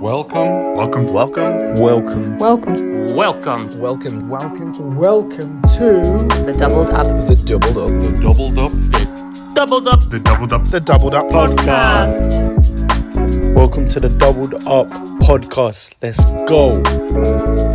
Welcome. Welcome. Welcome. Welcome. Welcome. Welcome. Welcome. Welcome. Welcome to The Doubled Up The Doubled Up. The doubled up date. Doubled up. The doubled up. The Doubled Up Podcast. Welcome to the Doubled Up podcast. Let's go.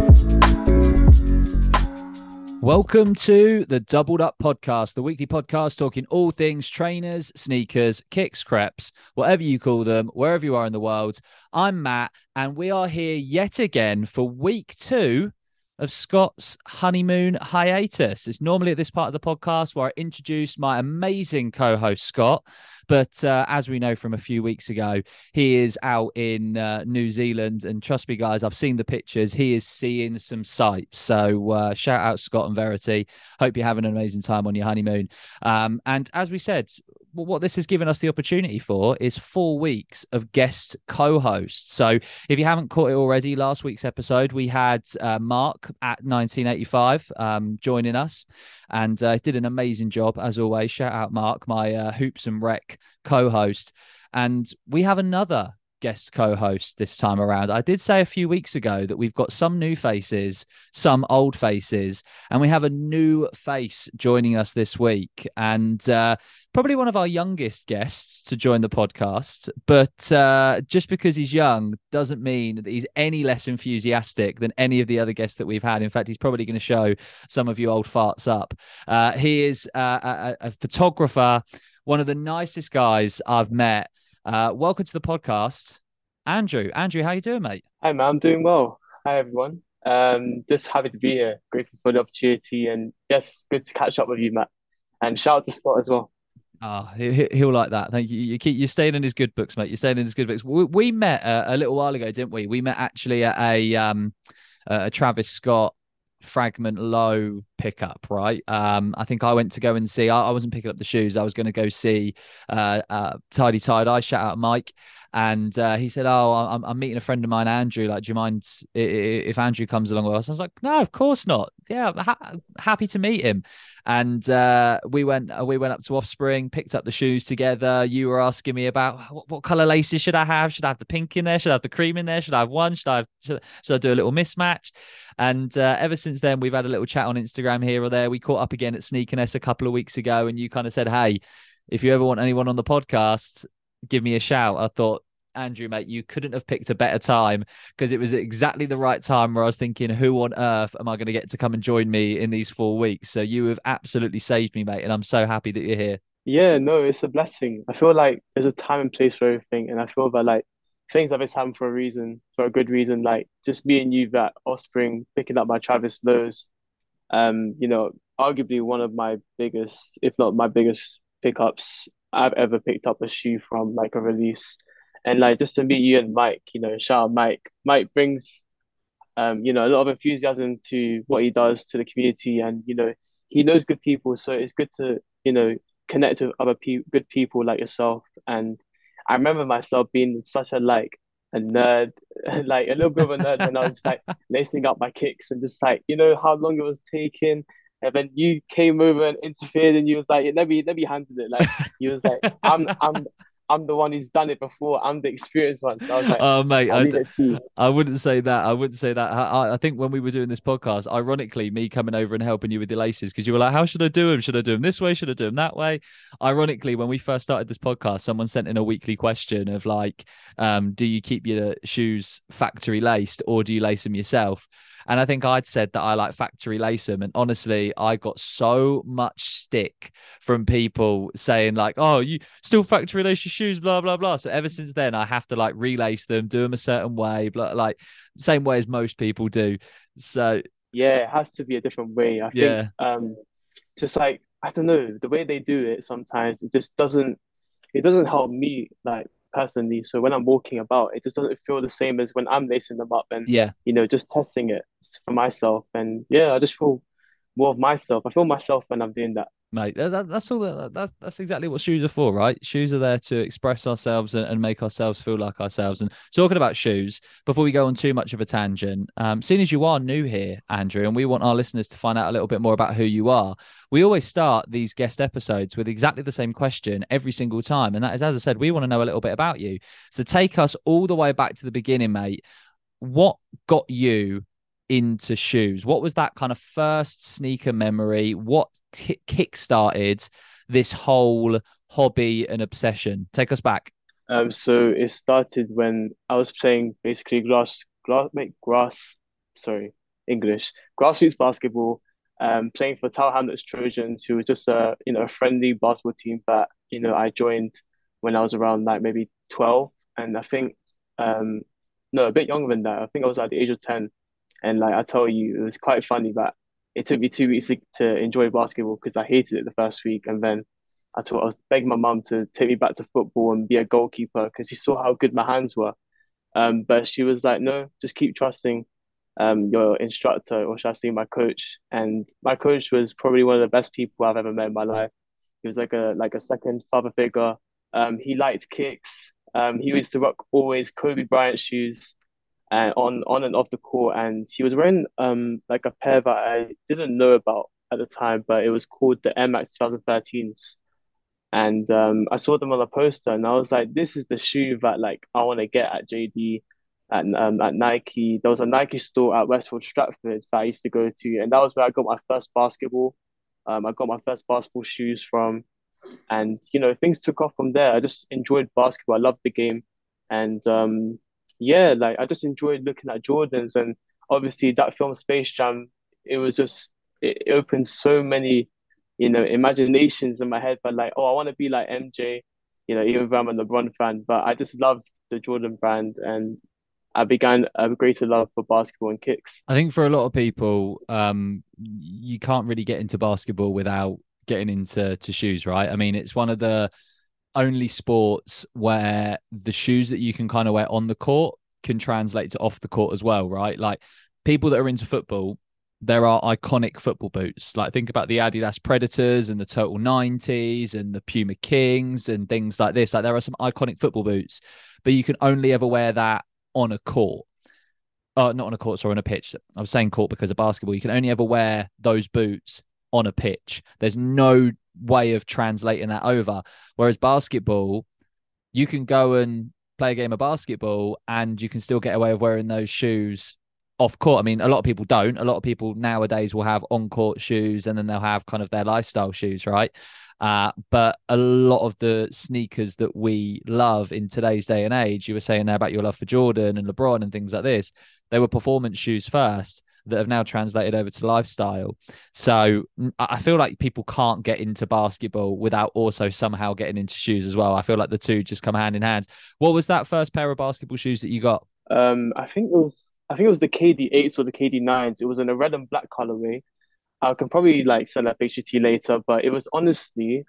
Welcome to the Doubled Up Podcast, the weekly podcast talking all things trainers, sneakers, kicks, creps, whatever you call them, wherever you are in the world. I'm Matt, and we are here yet again for week two of Scott's honeymoon hiatus. It's normally at this part of the podcast where I introduce my amazing co host, Scott. But uh, as we know from a few weeks ago, he is out in uh, New Zealand. And trust me, guys, I've seen the pictures. He is seeing some sights. So uh, shout out Scott and Verity. Hope you're having an amazing time on your honeymoon. Um, and as we said, what this has given us the opportunity for is four weeks of guest co-hosts. So if you haven't caught it already, last week's episode we had uh, Mark at 1985 um, joining us, and uh, did an amazing job as always. Shout out Mark, my uh, hoops and rec co-host, and we have another guest co-host this time around. I did say a few weeks ago that we've got some new faces, some old faces, and we have a new face joining us this week, and uh, probably one of our youngest guests to join the podcast. But uh, just because he's young doesn't mean that he's any less enthusiastic than any of the other guests that we've had. In fact, he's probably going to show some of you old farts up. Uh, he is uh, a, a photographer, one of the nicest guys I've met. Uh, welcome to the podcast, Andrew. Andrew, how you doing, mate? Hi, man. I'm doing well. Hi, everyone. Um, just happy to be here. Grateful for the opportunity, and yes, good to catch up with you, Matt. And shout out to Scott as well. Ah, he, he'll like that. Thank you. You keep you're staying in his good books, mate. You're staying in his good books. We, we met uh, a little while ago, didn't we? We met actually at a um a Travis Scott fragment low pickup, right? Um, I think I went to go and see. I, I wasn't picking up the shoes. I was going to go see uh, uh Tidy Tie Dye. Shout out Mike, and uh, he said, "Oh, I'm, I'm meeting a friend of mine, Andrew. Like, do you mind if Andrew comes along with us?" I was like, "No, of course not. Yeah, ha- happy to meet him." And uh, we went uh, we went up to Offspring, picked up the shoes together. You were asking me about what, what color laces should I have? Should I have the pink in there? Should I have the cream in there? Should I have one? Should I have, should, should I do a little mismatch? And uh, ever since then, we've had a little chat on Instagram here or there. We caught up again at Sneakerness a couple of weeks ago, and you kind of said, "Hey, if you ever want anyone on the podcast, give me a shout." I thought Andrew, mate, you couldn't have picked a better time because it was exactly the right time where I was thinking, who on earth am I going to get to come and join me in these four weeks? So you have absolutely saved me, mate, and I'm so happy that you're here. Yeah, no, it's a blessing. I feel like there's a time and place for everything, and I feel that like things have its time for a reason, for a good reason. Like just and you, that Offspring, picking up my Travis Lowe's, um, you know, arguably one of my biggest, if not my biggest pickups I've ever picked up a shoe from, like a release. And like just to meet you and Mike, you know, shout out Mike. Mike brings um, you know, a lot of enthusiasm to what he does to the community and, you know, he knows good people. So it's good to, you know, connect with other pe- good people like yourself. And I remember myself being such a like a nerd, like a little bit of a nerd when I was like lacing up my kicks and just like, you know, how long it was taking. And then you came over and interfered and you was like, let me let me handle it. Like you was like, I'm I'm I'm the one who's done it before. I'm the experienced one. So I was like, oh mate, I, d- it to you. I wouldn't say that. I wouldn't say that. I, I think when we were doing this podcast, ironically, me coming over and helping you with the laces because you were like, "How should I do them? Should I do them this way? Should I do them that way?" Ironically, when we first started this podcast, someone sent in a weekly question of like, um, "Do you keep your shoes factory laced or do you lace them yourself?" And I think I'd said that I like factory lace them. And honestly, I got so much stick from people saying, like, oh, you still factory lace your shoes, blah, blah, blah. So ever since then, I have to like relace them, do them a certain way, blah, like same way as most people do. So Yeah, it has to be a different way. I think um just like I don't know, the way they do it sometimes it just doesn't it doesn't help me like personally. So when I'm walking about, it just doesn't feel the same as when I'm lacing them up and yeah, you know, just testing it for myself. And yeah, I just feel more of myself. I feel myself when I'm doing that. Mate, that, that- that's all. That, that's that's exactly what shoes are for, right? Shoes are there to express ourselves and, and make ourselves feel like ourselves. And talking about shoes, before we go on too much of a tangent, um, seeing as you are new here, Andrew, and we want our listeners to find out a little bit more about who you are, we always start these guest episodes with exactly the same question every single time, and that is, as I said, we want to know a little bit about you. So take us all the way back to the beginning, mate. What got you into shoes? What was that kind of first sneaker memory? What ki kick-started this whole hobby and obsession? Take us back. Um, so it started when I was playing basically grass, grass, make grass, sorry, English, grassroots basketball, um, playing for Tower Hamlets Trojans, who was just a, you know, a friendly basketball team that, you know, I joined when I was around like maybe 12. And I think, um, no, a bit younger than that. I think I was at the age of 10. And like I told you, it was quite funny that it took me two weeks to, to enjoy basketball because I hated it the first week. And then I thought I was begging my mum to take me back to football and be a goalkeeper because she saw how good my hands were. Um, but she was like, no, just keep trusting um your instructor, or should I say my coach. And my coach was probably one of the best people I've ever met in my life. He was like a like a second father figure. Um, he liked kicks. Um, he used to rock always Kobe Bryant shoes and on on and off the court. And he was wearing um like a pair that I didn't know about at the time, but it was called the Air Max 2013s. And um, I saw them on a poster, and I was like, "This is the shoe that like I want to get at JD, at um, at Nike." There was a Nike store at Westfield Stratford that I used to go to, and that was where I got my first basketball. Um, I got my first basketball shoes from, and you know things took off from there. I just enjoyed basketball. I loved the game, and um, yeah, like I just enjoyed looking at Jordans, and obviously that film Space Jam. It was just it, opened so many you know, imaginations in my head, but like, oh, I want to be like MJ, you know, even though I'm a LeBron fan, but I just loved the Jordan brand and I began a greater love for basketball and kicks. I think for a lot of people, um, you can't really get into basketball without getting into to shoes, right? I mean, it's one of the only sports where the shoes that you can kind of wear on the court can translate to off the court as well, right? Like people that are into football, there are iconic football boots. Like think about the Adidas Predators and the Total 90s and the Puma Kings and things like this. Like there are some iconic football boots, but you can only ever wear that on a court. Uh, not on a court, sorry, on a pitch. I was saying court because of basketball. You can only ever wear those boots on a pitch. There's no way of translating that over. Whereas basketball, you can go and play a game of basketball and you can still get away with wearing those shoes off court. I mean, a lot of people don't. A lot of people nowadays will have on court shoes and then they'll have kind of their lifestyle shoes, right? Uh, but a lot of the sneakers that we love in today's day and age, you were saying there about your love for Jordan and LeBron and things like this, they were performance shoes first that have now translated over to lifestyle. So I feel like people can't get into basketball without also somehow getting into shoes as well. I feel like the two just come hand in hand. What was that first pair of basketball shoes that you got? Um, I think it was I think it was the KD eights or the KD nines. It was in a red and black colorway. I can probably like sell to you later, but it was honestly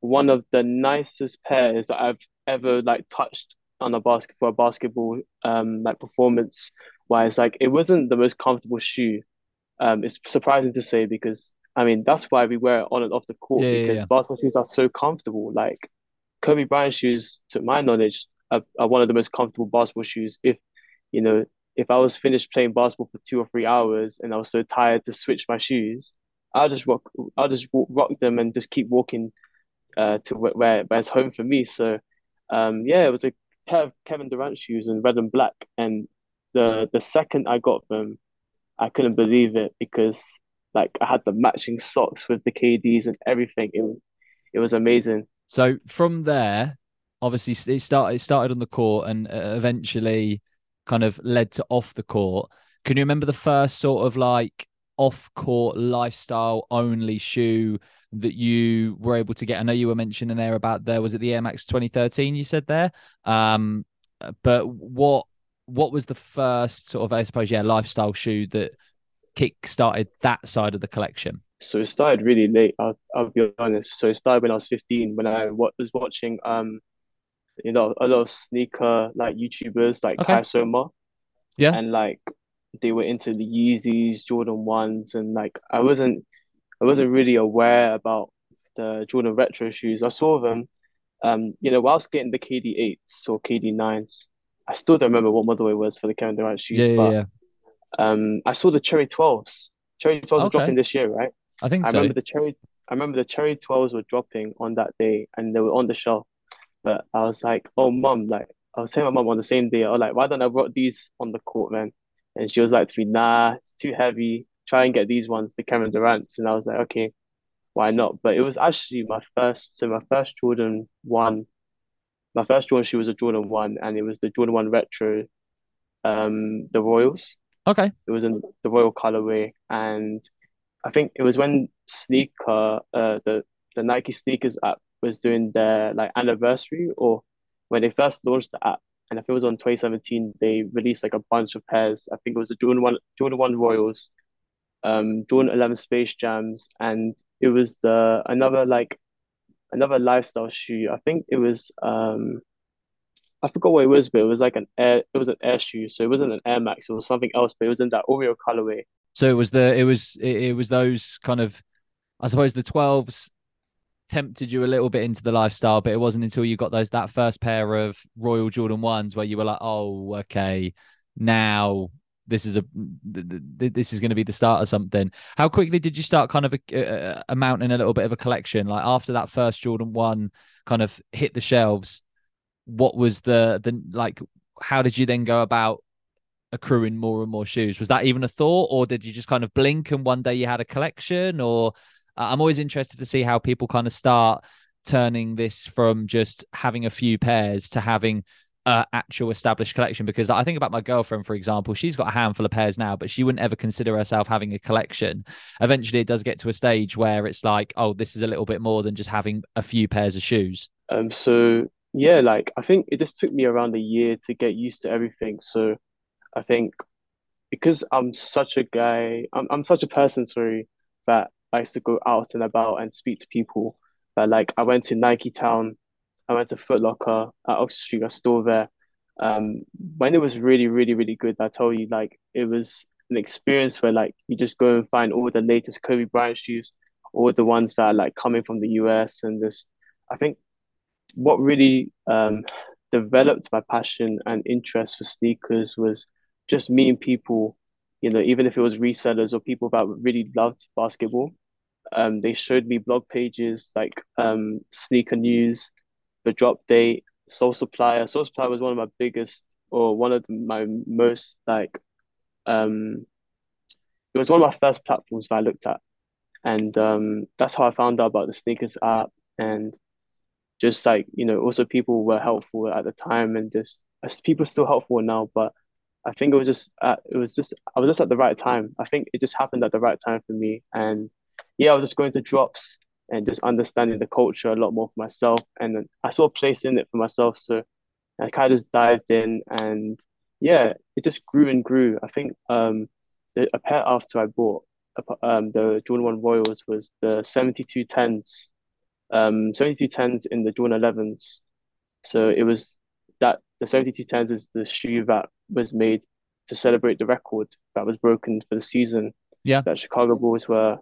one of the nicest pairs that I've ever like touched on a basketball basketball um like performance wise. Like it wasn't the most comfortable shoe. Um, it's surprising to say because I mean that's why we wear it on and off the court Yeah, yeah, because yeah. basketball shoes are so comfortable. Like Kobe Bryant shoes, to my knowledge, are, are one of the most comfortable basketball shoes. If you know, if I was finished playing basketball for two or three hours and I was so tired to switch my shoes, I'll just rock, I'll just wa- rock them and just keep walking uh to where where where it's home for me. So, um, yeah, it was a pair of Kevin Durant shoes in red and black, and the the second I got them, I couldn't believe it because like I had the matching socks with the KDs and everything. It was it was amazing. So from there, obviously it started it started on the court and uh, eventually kind of led to off the court. Can you remember the first sort of like off court lifestyle only shoe that you were able to get? I know you were mentioning there about there was it the Air Max 2013 you said there. Um but what what was the first sort of I suppose yeah lifestyle shoe that kick started that side of the collection? So it started really late. I'll I'll be honest. So it started when I was 15 when I was watching um you know a lot of sneaker like YouTubers like Okay. Kai Soma Yeah. and like they were into the Yeezys, Jordan ones, and like I wasn't I wasn't really aware about the Jordan retro shoes. I saw them, um, you know, whilst getting the KD eights or KD nines. I still don't remember what model it was for the Kevin Durant shoes, Yeah, yeah, but yeah. um, I saw the Cherry twelves. Cherry twelves Okay. dropping this year, right? I think I so. remember the cherry. I remember the cherry twelves were dropping on that day, and they were on the shelf. But I was like, "Oh, mom!" Like I was telling my mom on the same day, I was like, "Why don't I brought these on the court, man?" And she was like to me, "Nah, it's too heavy. Try and get these ones, the Kevin Durant's." And I was like, "Okay, why not?" But it was actually my first. So my first Jordan one, my first Jordan shoe was a Jordan one, and it was the Jordan one retro, um, the Royals. Okay. It was in the Royal colorway, and I think it was when sneaker, uh, the the Nike sneakers app was doing their like anniversary, or when they first launched the app. And I think it was on 2017, they released like a bunch of pairs. I think it was the Jordan one, Jordan one Royals, um, Jordan 11 Space Jams, and it was the another like another lifestyle shoe. I think it was um. I forgot what it was, but it was like an air. It was an air shoe, so it wasn't an Air Max. It was something else, but it was in that Oreo colorway. So it was the it was it, it was those kind of I suppose the 12s tempted you a little bit into the lifestyle, but it wasn't until you got those that first pair of Royal Jordan ones where you were like, oh, okay, now this is a th- th- this is going to be the start of something. How quickly did you start kind of a, a, a little bit of a collection? Like after that first Jordan one kind of hit the shelves, what was the the like? How did you then go about accruing more and more shoes? Was that even a thought, or did you just kind of blink and one day you had a collection? Or I'm always interested to see how people kind of start turning this from just having a few pairs to having uh, actual established collection because I think about my girlfriend, for example, she's got a handful of pairs now, but she wouldn't ever consider herself having a collection. Eventually, it does get to a stage where it's like, oh, this is a little bit more than just having a few pairs of shoes. Um, so yeah, like I think it just took me around a year to get used to everything. So I think because I'm such a guy, I'm I'm such a person, sorry, that likes to go out and about and speak to people. That like I went to Nike Town, I went to Foot Locker at Oxford Street, I store there. Um, when it was really, really, really good, I told you, like it was an experience where like you just go and find all the latest Kobe Bryant shoes, all the ones that are like coming from the US and this. I think what really um developed my passion and interest for sneakers was just meeting people, you know, even if it was resellers or people that really loved basketball. Um, they showed me blog pages like um, Sneaker News, The Drop Date, Sole Supplier. Sole Supplier was one of my biggest or one of my most like um, it was one of my first platforms that I looked at, and um, that's how I found out about the sneakers app and just like you know also people were helpful at the time and just people still helpful now, but I think it was just uh, it was just I was just at the right time. I think it just happened at the right time for me, and yeah, I was just going to drops and just understanding the culture a lot more for myself, and I saw a place in it for myself. So I kind of just dived in, and yeah, it just grew and grew. I think um the, a pair after I bought um the Jordan One Royals was the seventy two tens, um seventy two tens in the Jordan Elevens. So it was that the seventy two tens is the shoe that was made to celebrate the record that was broken for the season. Yeah. That Chicago Bulls were,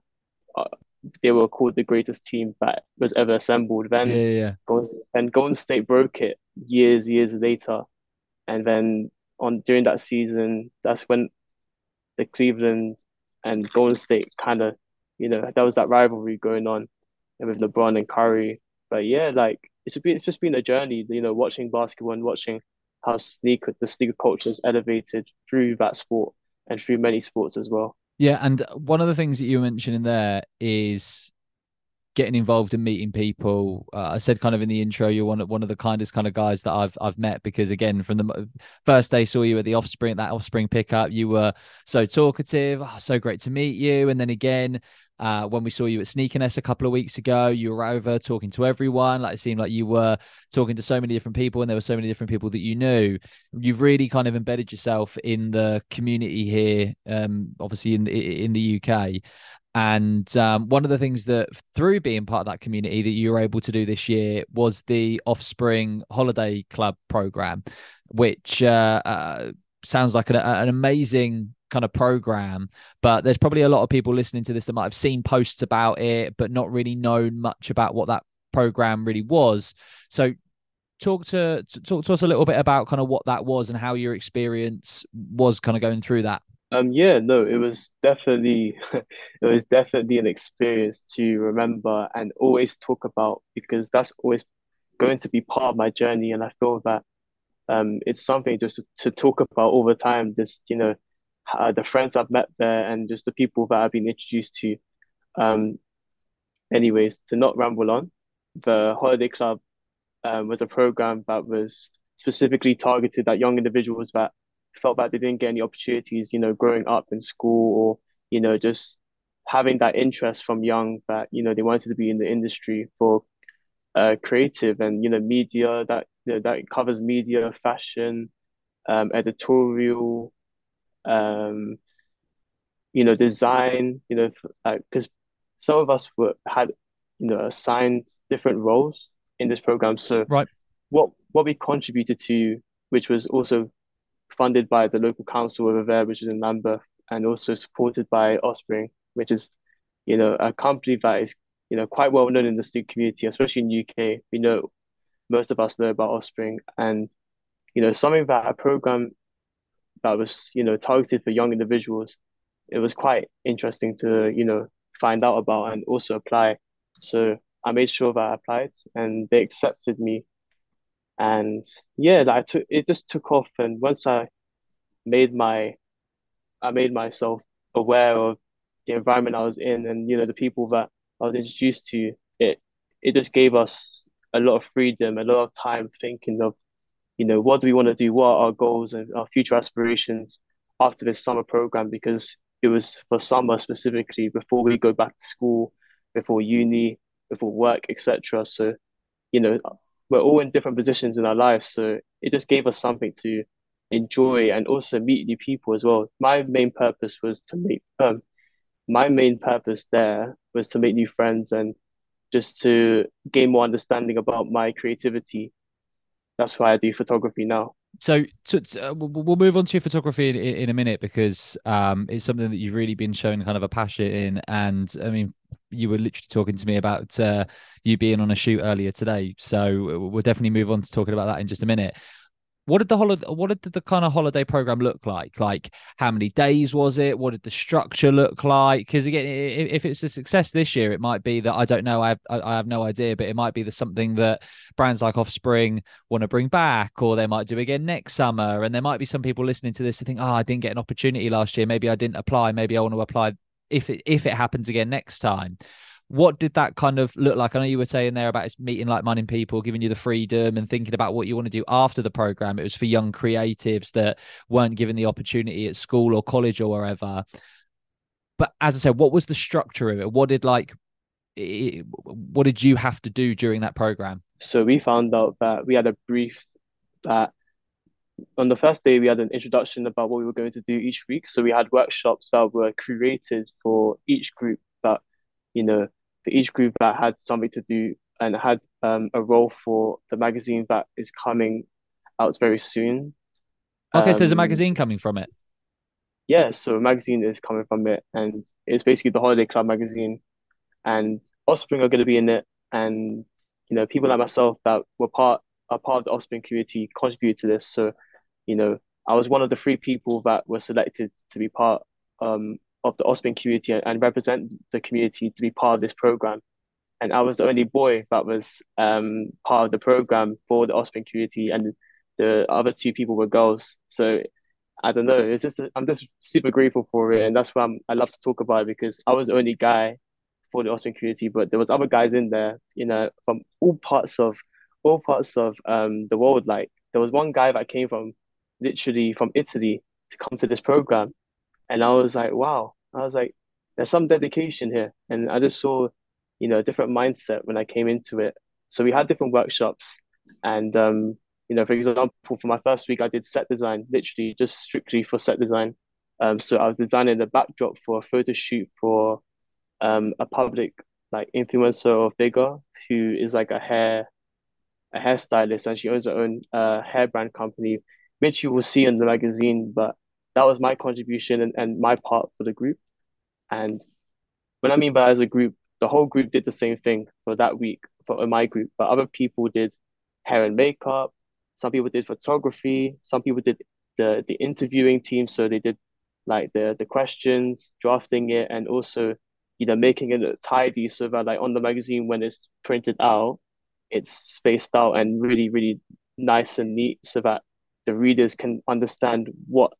uh, they were called the greatest team that was ever assembled. Then Yeah, yeah. Golden, and Golden State broke it years, years later. And then on during that season, that's when the Cleveland and Golden State kind of, you know, that was that rivalry going on with LeBron and Curry. But yeah, like it's just been it's just been a journey, you know, watching basketball and watching how sneaker the sneaker culture is elevated through that sport and through many sports as well. Yeah, and one of the things that you mentioned in there is getting involved in meeting people. Uh, I said kind of in the intro, you're one of one of the kindest kind of guys that I've I've met because again, from the first day saw you at the offspring that offspring pickup, you were so talkative, oh, so great to meet you, and then again. Uh, when we saw you at Sneakerness a couple of weeks ago, you were over talking to everyone. Like it seemed like you were talking to so many different people, and there were so many different people that you knew. You've really kind of embedded yourself in the community here, um, obviously in in the UK. And um, one of the things that through being part of that community that you were able to do this year was the Offspring Holiday Club program, which uh, uh, sounds like an, an amazing kind of program, but there's probably a lot of people listening to this that might have seen posts about it, but not really known much about what that program really was. So talk to talk to us a little bit about kind of what that was and how your experience was kind of going through that. Um, yeah, no, it was definitely it was definitely an experience to remember and always talk about because that's always going to be part of my journey, and I feel that um, it's something just to, to talk about all the time. Just you know, uh, the friends I've met there and just the people that I've been introduced to. Um, anyways, to not ramble on, the Holiday Club um, was a program that was specifically targeted at young individuals that felt that they didn't get any opportunities, you know, growing up in school or, you know, just having that interest from young that, you know, they wanted to be in the industry for uh, creative and, you know, media that, you know, that covers media, fashion, um, editorial, um, you know, design, you know, like, because some of us were had, you know, assigned different roles in this program. So right. what what we contributed to, which was also funded by the local council over there, which is in Lambeth, and also supported by Offspring, which is, you know, a company that is, you know, quite well known in the student community, especially in UK. We know most of us know about Offspring, and you know, something that a program that was, you know, targeted for young individuals. It was quite interesting to, you know, find out about and also apply. So I made sure that I applied and they accepted me. And yeah, I took it just took off. And once I made my I made myself aware of the environment I was in and you know the people that I was introduced to, it it just gave us a lot of freedom, a lot of time thinking of, you know, what do we want to do, what are our goals and our future aspirations after this summer program? Because it was for summer specifically before we go back to school, before uni, before work, etc. So, you know, we're all in different positions in our lives. So it just gave us something to enjoy and also meet new people as well. My main purpose was to meet um my main purpose there was to make new friends and just to gain more understanding about my creativity. That's why I do photography now so to, to, uh, we'll move on to photography in, in a minute because um, it's something that you've really been showing kind of a passion in and i mean you were literally talking to me about uh, you being on a shoot earlier today. So we'll definitely move on to talking about that in just a minute. What did the holiday what did the kind of holiday program look like? Like how many days was it? What did the structure look like? Because again if it's a success this year it might be that i don't know i have, I have no idea but it might be the something that brands like offspring want to bring back or they might do again next summer. And there might be some people listening to this to think oh i didn't get an opportunity last year. Maybe i didn't apply. Maybe i want to apply if it if it happens again next time what did that kind of look like? I know you were saying there about meeting like-minded people, giving you the freedom and thinking about what you want to do after the program. It was for young creatives that weren't given the opportunity at school or college or wherever. But as I said, what was the structure of it? What did like, what did you have to do during that program? So we found out that we had a brief that on the first day we had an introduction about what we were going to do each week. So we had workshops that were created for each group that, you know, for each group that had something to do and had um, a role for the magazine that is coming out very soon. Okay, um, so there's a um, magazine coming from it. Yeah, so a magazine is coming from it, and it's basically the Holiday Club magazine, and Offspring are going to be in it, and you know people like myself that were part are part of the Offspring community contribute to this. So, you know, I was one of the three people that were selected to be part um, of the Offspring community and represent the community to be part of this program. And I was the only boy that was um, part of the program for the Offspring community, and the other two people were girls. So I don't know. It's just I'm just super grateful for it, and that's why I'm, I love to talk about it because I was the only guy for the Offspring community, but there was other guys in there, you know, from all parts of all parts of um the world. Like there was one guy that came from literally from Italy to come to this program, and I was like, wow, I was like, there's some dedication here. And I just saw, you know, a different mindset when I came into it. So we had different workshops. And, um, you know, for example, for my first week, I did set design, literally just strictly for set design. Um, so I was designing the backdrop for a photo shoot for um, a public like influencer or figure who is like a hair a hairstylist and she owns her own uh, hair brand company, which you will see in the magazine. But that was my contribution and, and my part for the group. And what I mean by as a group, the whole group did the same thing for that week for my group, but other people did hair and makeup. Some people did photography. Some people did the the interviewing team, so they did like the the questions, drafting it, and also you know making it tidy so that like on the magazine when it's printed out, it's spaced out and really really nice and neat, so that the readers can understand what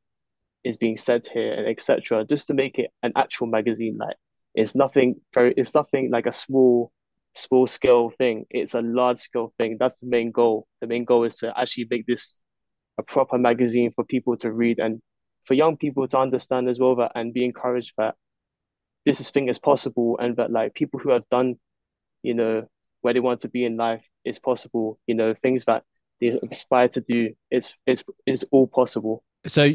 is being said here and etc. Just to make it an actual magazine, like it's nothing very, it's nothing like a small small scale thing. It's a large scale thing. That's the main goal. The main goal is to actually make this a proper magazine for people to read and for young people to understand as well that and be encouraged that this is thing is possible and that like people who have done, you know, where they want to be in life is possible. You know, things that they aspire to do, it's it's it's all possible. So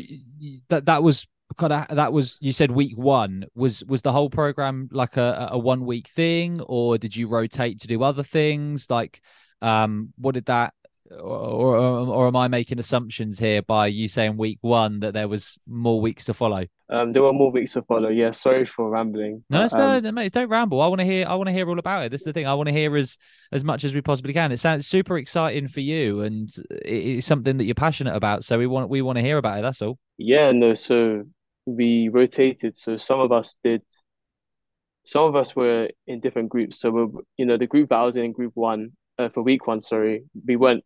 that that was kind of that was you said week one was was the whole program like a, a one week thing or did you rotate to do other things like um what did that or, or, or am I making assumptions here by you saying week one that there was more weeks to follow? Um, there were more weeks to follow. Yeah, sorry for rambling. No, it's um, no, mate, don't ramble. I want to hear. I want to hear all about it. This is the thing. I want to hear as as much as we possibly can. It sounds super exciting for you, and it's something that you're passionate about. So we want we want to hear about it. That's all. Yeah, no. So we rotated. So some of us did, some of us were in different groups. So we you know, the group that I was in, group one, uh, for week one, sorry, we weren't,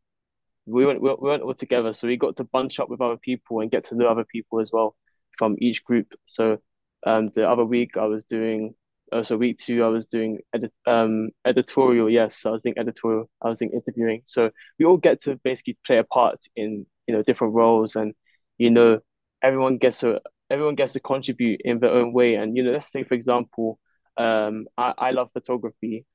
we weren't, we weren't all together. So we got to bunch up with other people and get to know other people as well from each group. So, um, the other week I was doing, uh, so week two I was doing edit, um, editorial. Yes, I was doing editorial. I was doing interviewing. So we all get to basically play a part in, you know, different roles and, you know, everyone gets a everyone gets to contribute in their own way. And you know, let's say for example, um, I, I love photography.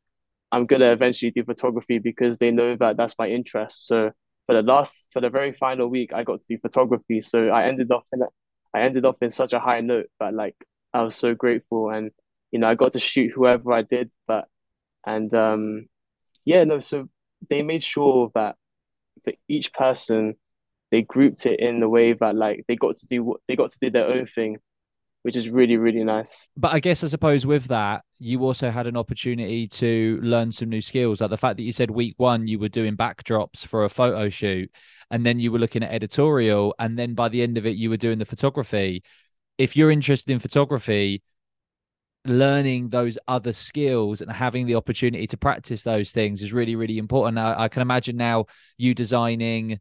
I'm gonna eventually do photography because they know that that's my interest. So for the last, for the very final week, I got to do photography. So I ended off in, I ended off in such a high note, but like I was so grateful, and you know, I got to shoot whoever I did, but and um, yeah, no, so they made sure that for each person they grouped it in the way that like they got to do what they got to do their own thing, which is really really nice. But I guess I suppose with that, you also had an opportunity to learn some new skills. Like the fact that you said week one you were doing backdrops for a photo shoot, and then you were looking at editorial, and then by the end of it you were doing the photography. If you're interested in photography, learning those other skills and having the opportunity to practice those things is really really important I, I, can imagine now you designing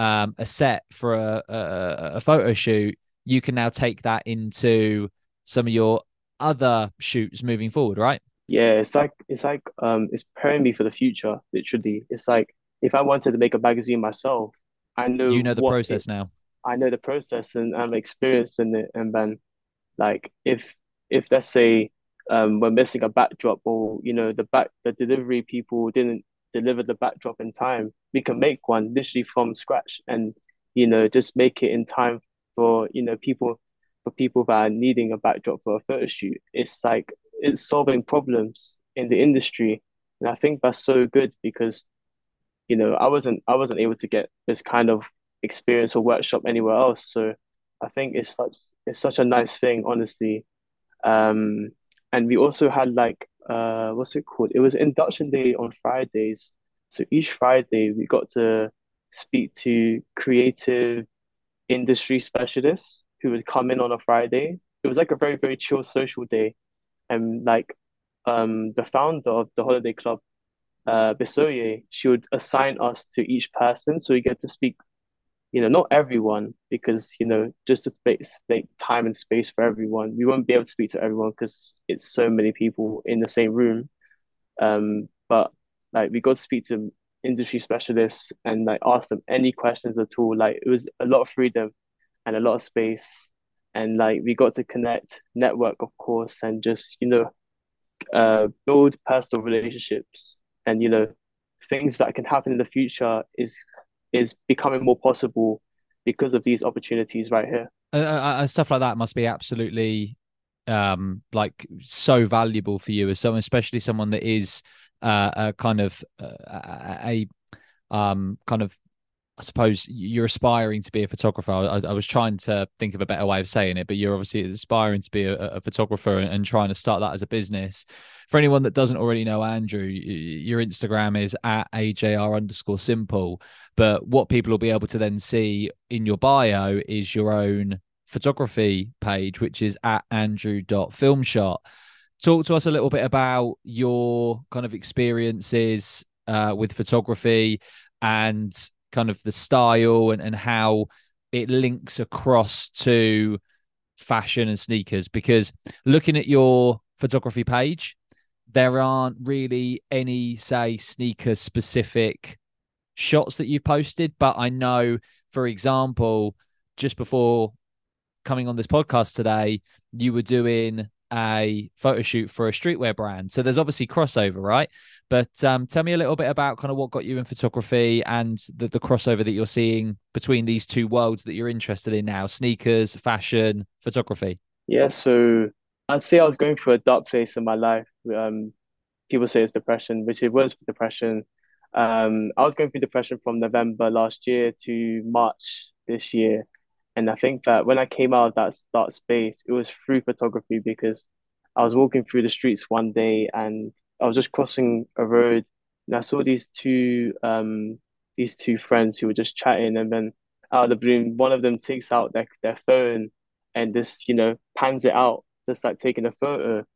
um, a set for a, a, a photo shoot, you can now take that into some of your other shoots moving forward, right? Yeah, it's like it's like um it's preparing me for the future, literally. It's like if I wanted to make a magazine myself, I know you know the process it, now. I know the process and I'm experienced in it. And then like if if let's say um we're missing a backdrop or you know the back the delivery people didn't deliver the backdrop in time, we can make one literally from scratch and you know just make it in time for you know people for people that are needing a backdrop for a photo shoot. It's like it's solving problems in the industry, and I think that's so good because you know I wasn't I wasn't able to get this kind of experience or workshop anywhere else. So I think it's such it's such a nice thing, honestly. Um, and we also had like uh what's it called? It was induction day on Fridays. So each Friday we got to speak to creative industry specialists who would come in on a Friday. It was like a very, very chill social day. And like um the founder of the holiday club, uh Bisoye, she would assign us to each person so we get to speak you know, not everyone, because, you know, just to make, make time and space for everyone, we won't be able to speak to everyone because it's so many people in the same room. Um, but like we got to speak to industry specialists and like ask them any questions at all. Like it was a lot of freedom and a lot of space. And like we got to connect, network, of course, and just, you know, uh, build personal relationships and, you know, things that can happen in the future is is becoming more possible because of these opportunities right here. Uh, uh, uh, stuff like that must be absolutely um like so valuable for you as someone especially someone that is uh a kind of uh, a um kind of I suppose you're aspiring to be a photographer. I, I, was trying to think of a better way of saying it, but you're obviously aspiring to be a, a photographer and, and, trying to start that as a business. For anyone that doesn't already know Andrew, your Instagram is at AJR underscore simple. But what people will be able to then see in your bio is your own photography page, which is at andrew.filmshot. Talk to us a little bit about your kind of experiences uh, with photography and kind of the style and, and how it links across to fashion and sneakers because looking at your photography page there aren't really any say sneaker specific shots that you've posted but i know for example just before coming on this podcast today you were doing a photo shoot for a streetwear brand. So there's obviously crossover, right? But um, tell me a little bit about kind of what got you in photography and the, the crossover that you're seeing between these two worlds that you're interested in now sneakers, fashion, photography. Yeah, so I'd say I was going through a dark place in my life. Um, people say it's depression, which it was depression. Um, I was going through depression from November last year to March this year. And I think that when I came out of that dark space, it was through photography because I was walking through the streets one day and I was just crossing a road and I saw these two um these two friends who were just chatting and then out of the blue one of them takes out their, their phone and just, you know, pans it out, just like taking a photo.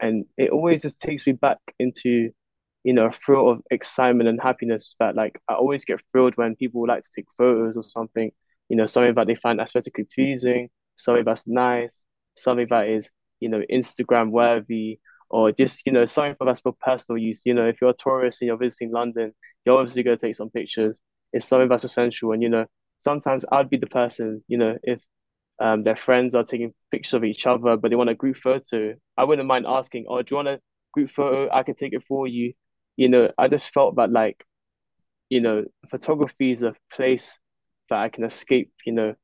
And it always just takes me back into, you know, a thrill of excitement and happiness that like I always get thrilled when people like to take photos or something you know, something that they find aesthetically pleasing, something that's nice, something that is, you know, Instagram worthy, or just, you know, something that's for personal use. You know, if you're a tourist and you're visiting London, you're obviously going to take some pictures. It's something that's essential. And, you know, sometimes I'd be the person, you know, if um, their friends are taking pictures of each other, but they want a group photo, I wouldn't mind asking, oh, do you want a group photo? I can take it for you. You know, I just felt that like, you know, photography is a place that I can escape, you know,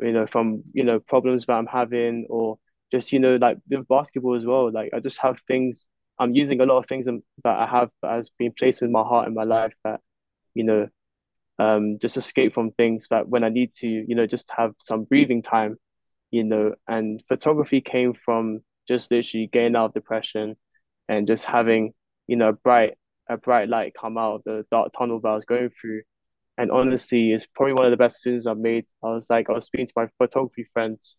you know, from, you know, problems that I'm having or just, you know, like with basketball as well. Like I just have things, I'm using a lot of things that I have that has been placed in my heart in my life that, you know, um, just escape from things that when I need to, you know, just have some breathing time, you know, and photography came from just literally getting out of depression and just having, you know, a bright, a bright light come out of the dark tunnel that I was going through and honestly, it's probably one of the best decisions I've made. I was like, I was speaking to my photography friends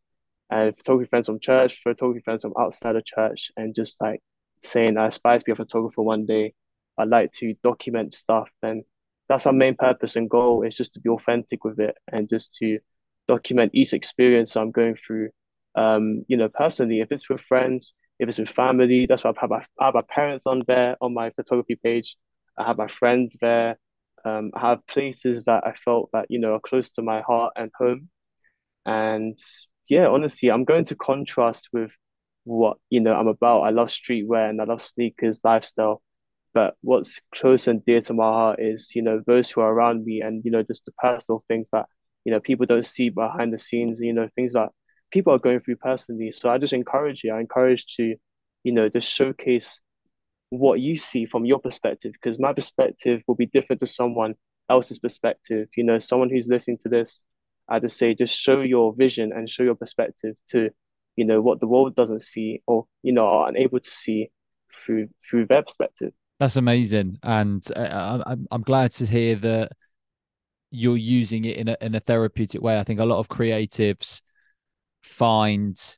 and photography friends from church, photography friends from outside of church, and just like saying, I aspire to be a photographer one day. I'd like to document stuff. And that's my main purpose and goal is just to be authentic with it and just to document each experience I'm going through. Um, you know, personally, if it's with friends, if it's with family, that's why I have my, I have my parents on there on my photography page. I have my friends there. Um, I have places that I felt that you know are close to my heart and home, and yeah, honestly, I'm going to contrast with what you know I'm about. I love streetwear and I love sneakers, lifestyle, but what's close and dear to my heart is you know those who are around me and you know just the personal things that you know people don't see behind the scenes. You know things that people are going through personally. So I just encourage you. I encourage to, you know, just showcase what you see from your perspective because my perspective will be different to someone else's perspective. You know someone who's listening to this i just say just show your vision and show your perspective to you know what the world doesn't see or you know are unable to see through through their perspective. That's amazing. And uh, I'm, I'm glad to hear that you're using it in a, in a therapeutic way. I think a lot of creatives find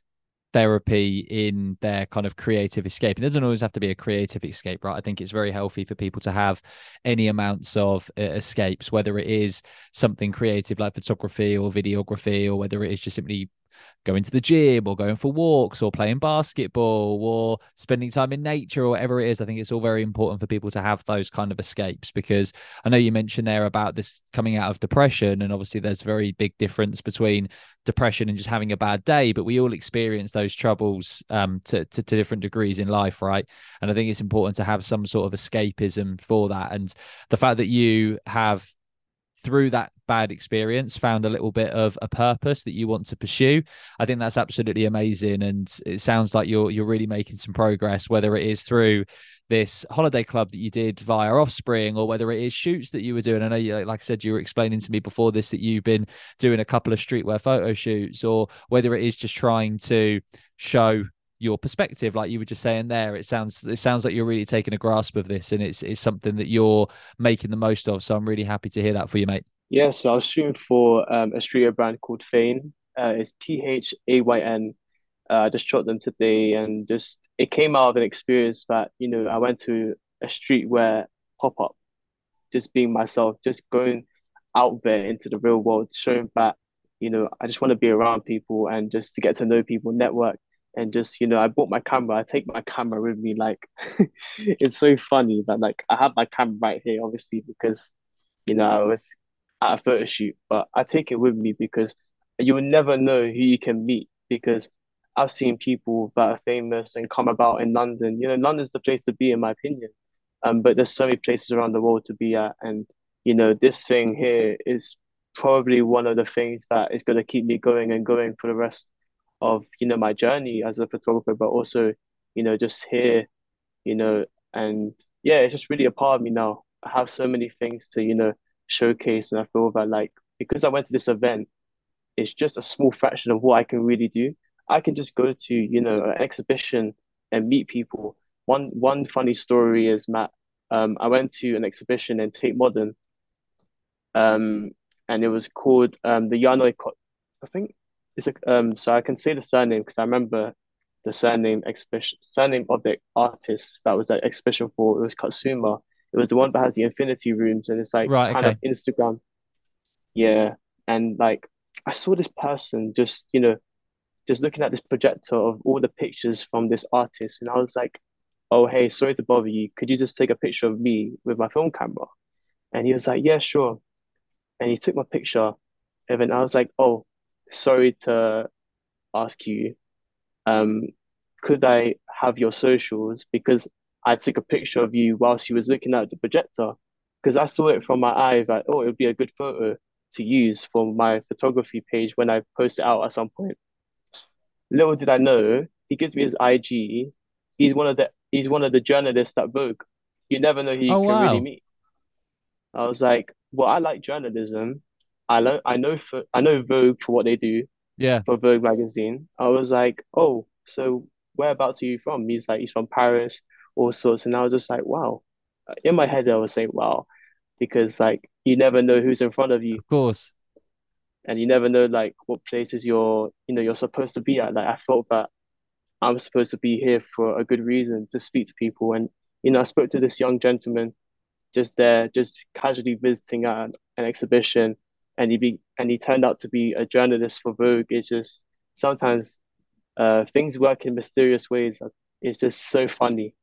therapy in their kind of creative escape. and It doesn't always have to be a creative escape, right? I think it's very healthy for people to have any amounts of uh, escapes, whether it is something creative like photography or videography, or whether it is just simply going to the gym or going for walks or playing basketball or spending time in nature or whatever it is. I think it's all very important for people to have those kind of escapes because I know you mentioned there about this coming out of depression. And obviously, there's a very big difference between depression and just having a bad day, but we all experience those troubles um, to, to, to different degrees in life, right? And I think it's important to have some sort of escapism for that. And the fact that you have through that bad experience found a little bit of a purpose that you want to pursue. I think that's absolutely amazing and it sounds like you're you're really making some progress whether it is through this holiday club that you did via offspring or whether it is shoots that you were doing. I know you like i said you were explaining to me before this that you've been doing a couple of streetwear photo shoots or whether it is just trying to show your perspective like you were just saying there it sounds it sounds like you're really taking a grasp of this and it's it's something that you're making the most of so i'm really happy to hear that for you mate Yeah, so I was shooting for um, a streetwear brand called Phayn. Uh, it's P H A Y N. Uh, I just shot them today, and just it came out of an experience that you know I went to a streetwear pop up, just being myself, just going out there into the real world, showing that you know I just want to be around people and just to get to know people, network, and just you know I bought my camera. I take my camera with me. Like it's so funny that like I have my camera right here, obviously because you know I was at a photo shoot, but I take it with me because you will never know who you can meet because I've seen people that are famous and come about in London. You know, London's the place to be, in my opinion. Um, but there's so many places around the world to be at, and you know, this thing here is probably one of the things that is going to keep me going and going for the rest of you know my journey as a photographer, but also you know just here, you know, and yeah, it's just really a part of me now. I have so many things to you know showcase, and I feel that like because I went to this event, it's just a small fraction of what I can really do. I can just go to you know an exhibition and meet people. One one funny story is Matt. Um, I went to an exhibition in Tate Modern, um, and it was called um the Yayoi. Co- I think it's a um. So I can say the surname because I remember the surname exhibition surname of the artist that was that exhibition for. It was Katsuma. It was the one that has the infinity rooms and it's like Right, kind okay. of Instagram. Yeah, and like I saw this person just you know just looking at this projector of all the pictures from this artist, and I was like, "Oh, hey, sorry to bother you. Could you just take a picture of me with my film camera?" And he was like, "Yeah, sure." And he took my picture, and then I was like, "Oh, sorry to ask you, um, could I have your socials? Because I took a picture of you whilst you was looking at the projector, because I saw it from my eye that, oh, it would be a good photo to use for my photography page when I post it out at some point. Little did I know, he gives me his IG. He's one of the he's one of the journalists at Vogue. You never know who you Oh, can really meet. I was like, well, I like journalism. I know I know for I know Vogue for what they do yeah for Vogue magazine. I was like, oh, so whereabouts are you from? He's like, he's from Paris, all sorts. And I was just like, wow. Uh, in my head, I was saying, wow, because like you never know who's in front of you, of course and you never know like what places you're, you know, you're supposed to be at. Like I felt that I'm supposed to be here for a good reason to speak to people, and you know, I spoke to this young gentleman just there, just casually visiting at an, an exhibition, and he be and he turned out to be a journalist for Vogue. It's just sometimes uh things work in mysterious ways. It's just so funny.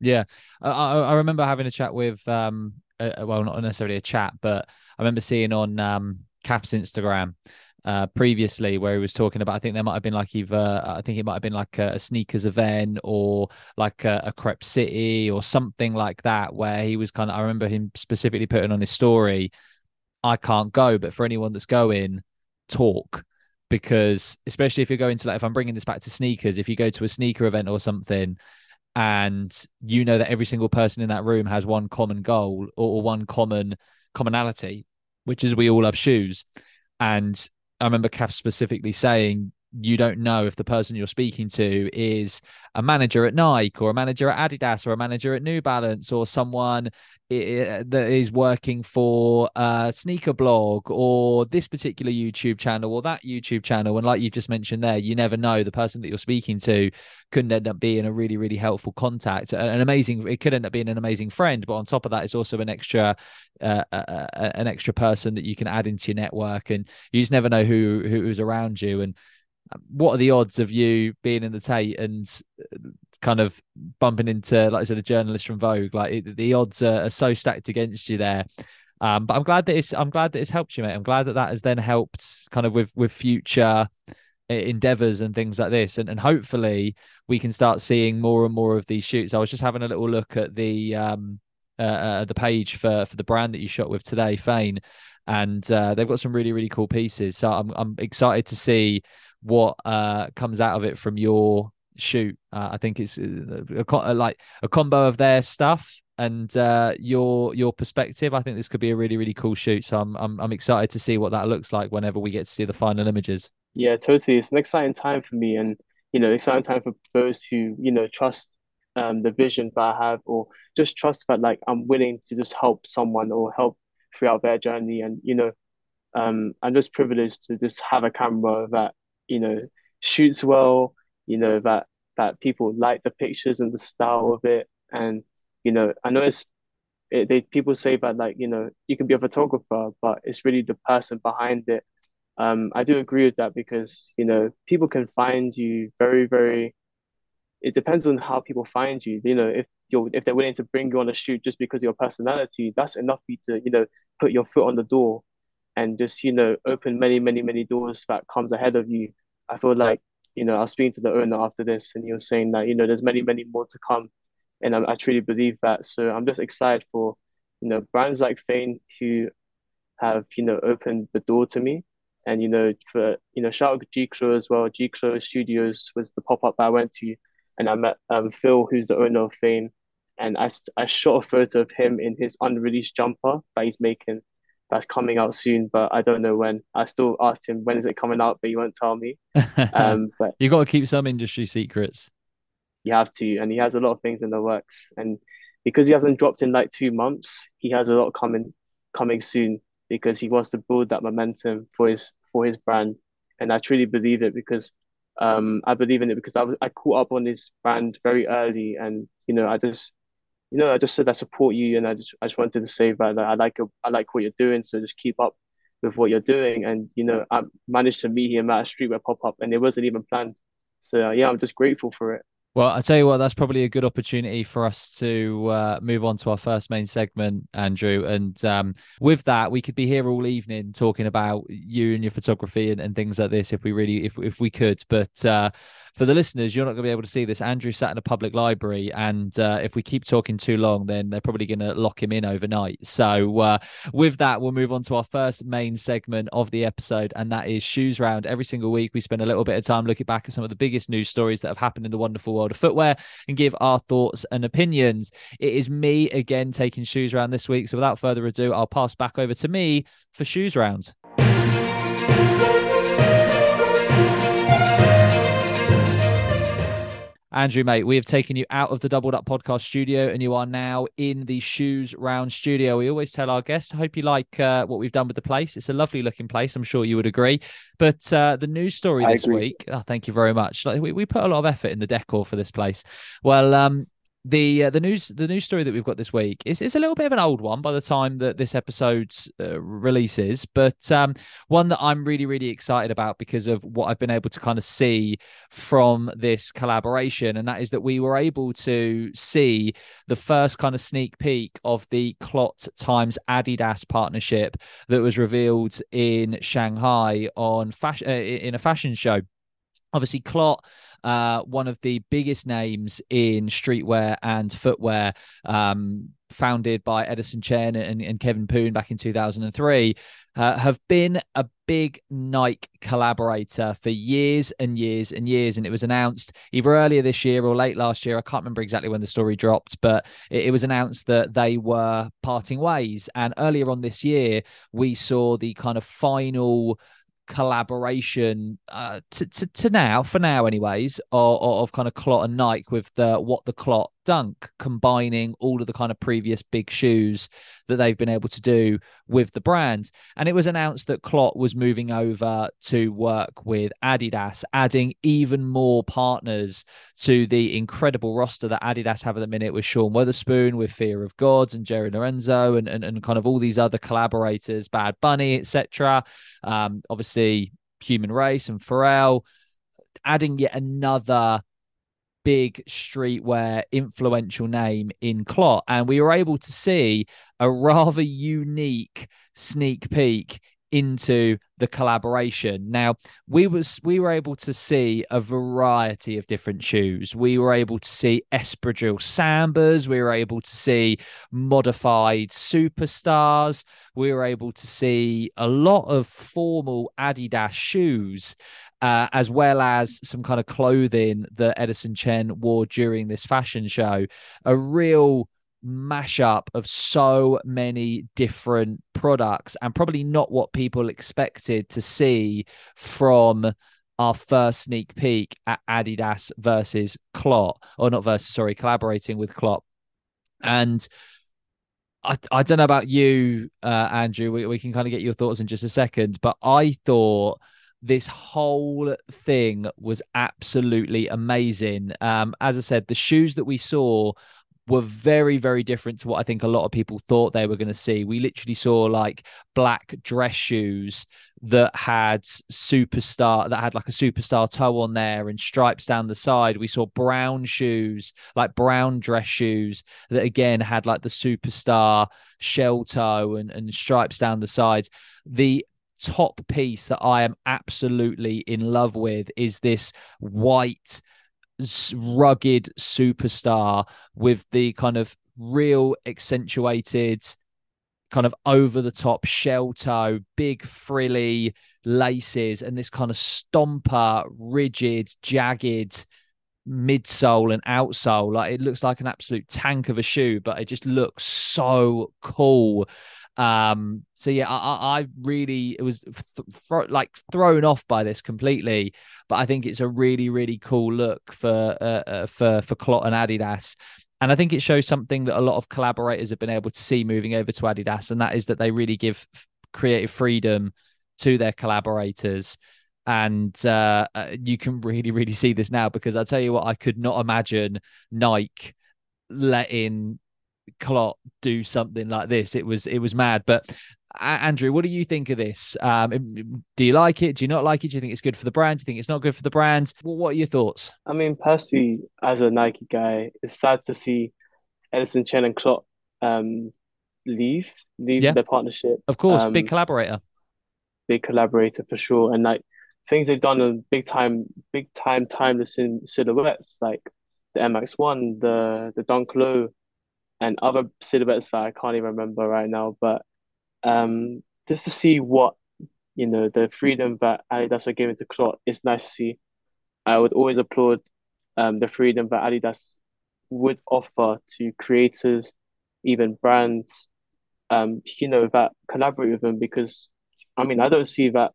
Yeah, I, I remember having a chat with um, well, not necessarily a chat, but I remember seeing on um Cap's Instagram uh previously where he was talking about. I think there might have been like either I think it might have been like a, a sneakers event or like a, a Crep City or something like that, where he was kind of. I remember him specifically putting on his story, "I can't go, but for anyone that's going, talk." Because especially if you're going to like, if I'm bringing this back to sneakers, if you go to a sneaker event or something, and you know that every single person in that room has one common goal or, one common commonality, which is we all love shoes. And I remember Kath specifically saying, you don't know if the person you're speaking to is a manager at Nike or a manager at Adidas or a manager at New Balance or someone that is working for a sneaker blog or this particular YouTube channel or that YouTube channel. And like you just mentioned there, you never know the person that you're speaking to couldn't end up being a really, really helpful contact, an amazing. It could end up being an amazing friend, but on top of that, it's also an extra, uh, uh, uh, an extra person that you can add into your network, and you just never know who who's around you. And what are the odds of you being in the Tate and uh, kind of bumping into, like I said, a journalist from Vogue? Like it, the odds are, are so stacked against you there. Um, but I'm glad that it's I'm glad that it's helped you, mate. I'm glad that that has then helped kind of with with future e- endeavors and things like this and, and hopefully we can start seeing more and more of these shoots i was just having a little look at the um uh, uh the page for for the brand that you shot with today Phayn and uh, they've got some really really cool pieces. So I'm I'm excited to see what uh, comes out of it from your shoot. Uh, I think it's uh, a, a, like a combo of their stuff and uh, your your perspective. I think this could be a really really cool shoot. So I'm I'm I'm excited to see what that looks like whenever we get to see the final images. Yeah, totally. It's an exciting time for me, and you know, exciting time for those who you know trust um the vision that I have, or just trust that like I'm willing to just help someone or help throughout their journey, and you know, um, I'm just privileged to just have a camera that you know shoots well, you know that that people like the pictures and the style of it, and you know, I know it's it, they people say that like you know you can be a photographer, but it's really the person behind it. Um, I do agree with that because you know people can find you very very. It depends on how people find you. You know, if you're if they're willing to bring you on a shoot just because of your personality, that's enough for you to you know put your foot on the door, and just you know open many many many doors that comes ahead of you. I feel like you know I was speaking to the owner after this, and he was saying that you know there's many many more to come and I, I truly believe that. So I'm just excited for you know brands like Phayn who have you know opened the door to me, and you know for you know shout out G Crow as well. G Crow Studios was the pop up I went to, and I met um Phil, who's the owner of Phayn, and I I shot a photo of him in his unreleased jumper that he's making. That's coming out soon, but I don't know when. I still asked him when is it coming out, but he won't tell me. Um, but you got to keep some industry secrets you have to, and he has a lot of things in the works. And because he hasn't dropped in like two months, he has a lot coming coming soon because he wants to build that momentum for his for his brand. And I truly believe it because um, I believe in it because I was I caught up on his brand very early, and you know I just you know I just said I support you, and I just I just wanted to say that, I like I like what you're doing, so just keep up with what you're doing. And you know I managed to meet him at a streetwear pop up, and it wasn't even planned. So uh, yeah, I'm just grateful for it. Well, I tell you what, that's probably a good opportunity for us to uh, move on to our first main segment, Andrew. And um, with that, we could be here all evening talking about you and your photography and, and things like this if we really, if if we could. But uh, for the listeners, you're not going to be able to see this. Andrew sat in a public library, and uh, if we keep talking too long, then they're probably going to lock him in overnight. So, uh, with that, we'll move on to our first main segment of the episode, and that is Shoes Round. Every single week, we spend a little bit of time looking back at some of the biggest news stories that have happened in the wonderful world of footwear and give our thoughts and opinions. It is me again taking Shoes Round this week. So, without further ado, I'll pass back over to me for Shoes Round. Andrew, mate, we have taken you out of the Doubled Up podcast studio and you are now in the Shoes Round studio. We always tell our guests, I hope you like uh, what we've done with the place. It's a lovely looking place. I'm sure you would agree. But uh, the news story I this agree. week, oh, thank you very much. Like, we, we put a lot of effort in the decor for this place. Well, um, the uh, the news the news story that we've got this week is, is a little bit of an old one by the time that this episode uh, releases, but um, one that I'm really really excited about because of what I've been able to kind of see from this collaboration, and that is that we were able to see the first kind of sneak peek of the Clot times Adidas partnership that was revealed in Shanghai on fashion uh, in a fashion show. Obviously clot uh, one of the biggest names in streetwear and footwear um, founded by edison chen and, and kevin poon back in 2003 uh, have been a big nike collaborator for years and years and years. And it was announced either earlier this year or late last year. I can't remember exactly when the story dropped but it, it was announced that they were parting ways. And earlier on this year we saw the kind of final collaboration uh, to, to, to now, for now, anyways, of, of kind of Clot and Nike with the what the Clot Dunk, combining all of the kind of previous big shoes that they've been able to do with the brand. And it was announced that Clot was moving over to work with Adidas, adding even more partners to the incredible roster that Adidas have at the minute with Sean Wotherspoon, with Fear of Gods and Jerry Lorenzo, and, and, and kind of all these other collaborators, Bad Bunny, etc. Um, obviously, Human Race and Pharrell, adding yet another big streetwear influential name in Clot. And we were able to see a rather unique sneak peek into the collaboration. Now, we was we were able to see a variety of different shoes. We were able to see espadrille sambas. We were able to see modified superstars. We were able to see a lot of formal Adidas shoes. Uh, as well as some kind of clothing that Edison Chen wore during this fashion show. A real mashup of so many different products and probably not what people expected to see from our first sneak peek at Adidas versus Clot, or not versus, sorry, collaborating with Clot. And I, I don't know about you, uh, Andrew. We, we can kind of get your thoughts in just a second, but I thought this whole thing was absolutely amazing. Um, as I said, the shoes that we saw were very, very different to what I think a lot of people thought they were going to see. We literally saw like black dress shoes that had superstar, that had like a superstar toe on there and stripes down the side. We saw brown shoes, like brown dress shoes that again had like the superstar shell toe and, and stripes down the sides. The top piece that I am absolutely in love with is this white rugged superstar with the kind of real accentuated kind of over the top shell toe big frilly laces and this kind of stomper rigid jagged midsole and outsole. Like it looks like an absolute tank of a shoe but it just looks so cool um, so yeah, I, I really it was th- th- like thrown off by this completely, but I think it's a really really cool look for uh, uh, for for Clot and Adidas. And I think it shows something that a lot of collaborators have been able to see moving over to Adidas, and that is that they really give creative freedom to their collaborators. And uh, uh you can really, really see this now because I tell you what, I could not imagine Nike letting Clot do something like this. It was it was mad. But Andrew, what do you think of this? Um, do you like it? Do you not like it? Do you think it's good for the brand? Do you think it's not good for the brand? Well, what are your thoughts? I mean, personally, as a Nike guy, it's sad to see Edison Chen and Clot um, leave leave yeah. their partnership. Of course, um, big collaborator. Big collaborator for sure, and like things they've done on big time, big time timeless in silhouettes like the MX One, the the Dunk Low, and other silhouettes that I can't even remember right now. But um, just to see what you know the freedom that Adidas are giving to Clot is nice to see. I would always applaud um, the freedom that Adidas would offer to creators, even brands, um, you know, that collaborate with them because I mean I don't see that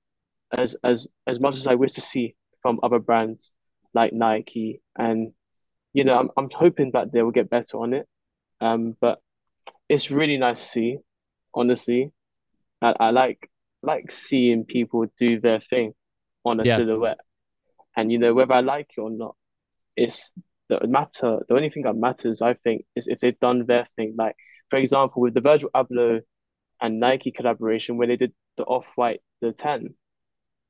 as as as much as I wish to see from other brands like Nike and you know I'm I'm hoping that they will get better on it um, but it's really nice to see, honestly. I, I like like seeing people do their thing on a yeah. silhouette. And you know, whether I like it or not, it's the matter the only thing that matters, I think, is if they've done their thing. Like, for example, with the Virgil Abloh and Nike collaboration, where they did the off white the 10,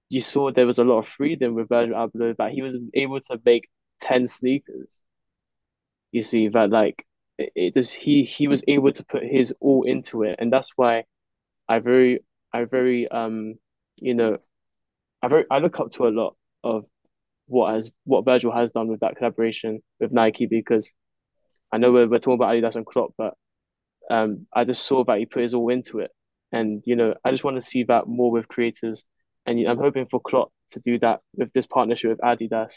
you saw there was a lot of freedom with Virgil Abloh that he was able to make 10 sneakers. You see, that like it does he he was able to put his all into it, and that's why I very I very um you know I very I look up to a lot of what has what Virgil has done with that collaboration with Nike because I know we're, we're talking about Adidas and Clot, but um I just saw that he put his all into it, and you know I just want to see that more with creators, and I'm hoping for Clot to do that with this partnership with Adidas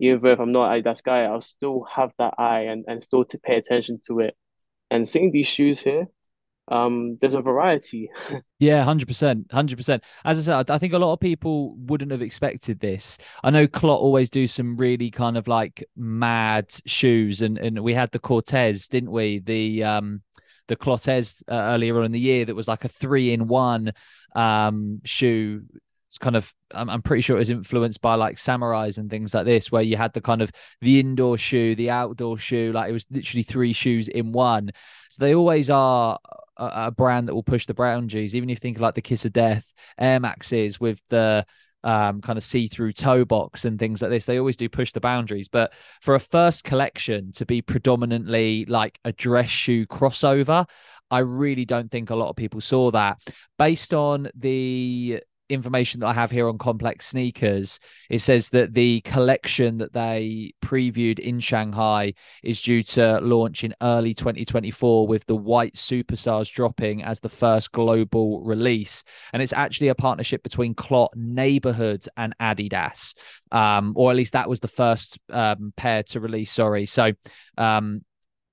even if I'm not that guy, I'll still have that eye and, and still to pay attention to it. And seeing these shoes here, um, there's a variety. yeah, hundred percent, hundred percent. As I said, I think a lot of people wouldn't have expected this. I know Clot always do some really kind of like mad shoes, and and we had the Cortez, didn't we? The um the Clotez uh, earlier on in the year that was like a three in one um shoe it's kind of I'm, I'm pretty sure it was influenced by like samurais and things like this where you had the kind of the indoor shoe the outdoor shoe like it was literally three shoes in one so they always are a, a brand that will push the boundaries even if you think like the kiss of death air maxes with the um, kind of see-through toe box and things like this. They always do push the boundaries. But for a first collection to be predominantly like a dress shoe crossover, I really don't think a lot of people saw that. Based on the information that I have here on Complex Sneakers, it says that the collection that they previewed in Shanghai is due to launch in early 2024 with the white superstars dropping as the first global release. And it's actually a partnership between Clot Neighborhood and Adidas. Um, or at least that was the first um, pair to release. Sorry. So um,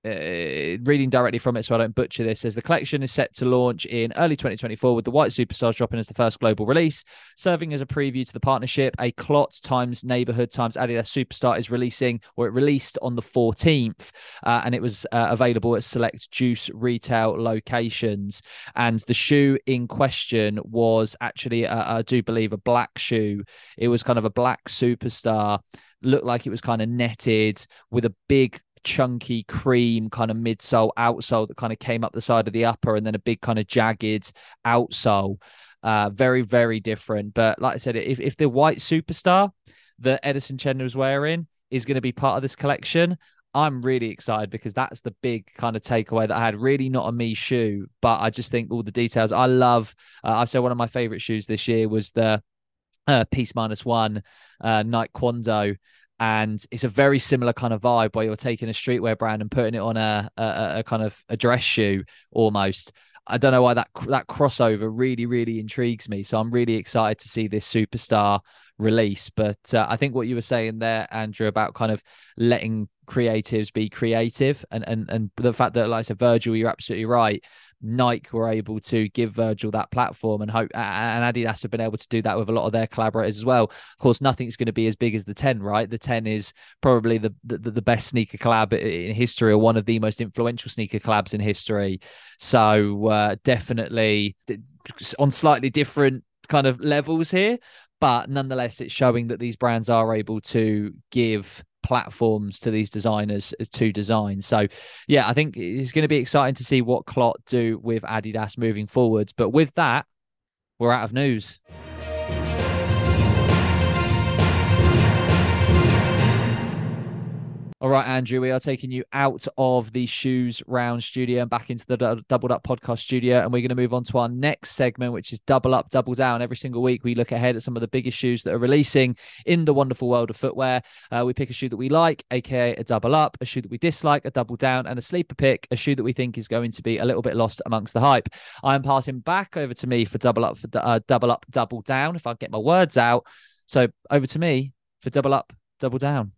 uh, reading directly from it so I don't butcher this, says the collection is set to launch in early 2024 with the White Superstars dropping as the first global release. Serving as a preview to the partnership, a Clot times Neighborhood times Adidas Superstar is releasing, or it released on the 14th, uh, and it was uh, available at select Juice retail locations. And the shoe in question was actually, uh, I do believe, a black shoe. It was kind of a black Superstar looked like it was kind of netted with a big chunky cream kind of midsole outsole that kind of came up the side of the upper and then a big kind of jagged outsole. Uh, very, very different. But like I said, if, if the white superstar that Edison Chen was wearing is going to be part of this collection, I'm really excited because that's the big kind of takeaway that I had. Really not a me shoe, but I just think all the details. I love. Uh, I've said one of my favorite shoes this year was the uh, Peace Minus One uh, Nike Kwondo and it's a very similar kind of vibe where you're taking a streetwear brand and putting it on a, a, a kind of a dress shoe almost. I don't know why that that crossover really really intrigues me. So I'm really excited to see this superstar release. But uh, I think what you were saying there, Andrew, about kind of letting creatives be creative and and and the fact that like I said, Virgil, you're absolutely right. Nike were able to give Virgil that platform and hope and Adidas have been able to do that with a lot of their collaborators as well. Of course, nothing's going to be as big as the 10, right? The 10 is probably the the, the best sneaker collab in history or one of the most influential sneaker collabs in history. So uh, definitely on slightly different kind of levels here, but nonetheless, it's showing that these brands are able to give platforms to these designers to design. So, yeah, I think it's going to be exciting to see what Clot do with Adidas moving forwards. But with that, we're out of news. All right, Andrew, we are taking you out of the shoes round studio and back into the D- Doubled Up podcast studio. And we're going to move on to our next segment, which is Double Up, Double Down. Every single week, we look ahead at some of the biggest shoes that are releasing in the wonderful world of footwear. Uh, we pick a shoe that we like, aka a double up, a shoe that we dislike, a double down, and a sleeper pick, a shoe that we think is going to be a little bit lost amongst the hype. I am passing back over to me for Double Up, for uh, Double Up, Double Down, if I get my words out. So over to me for Double Up, Double Down.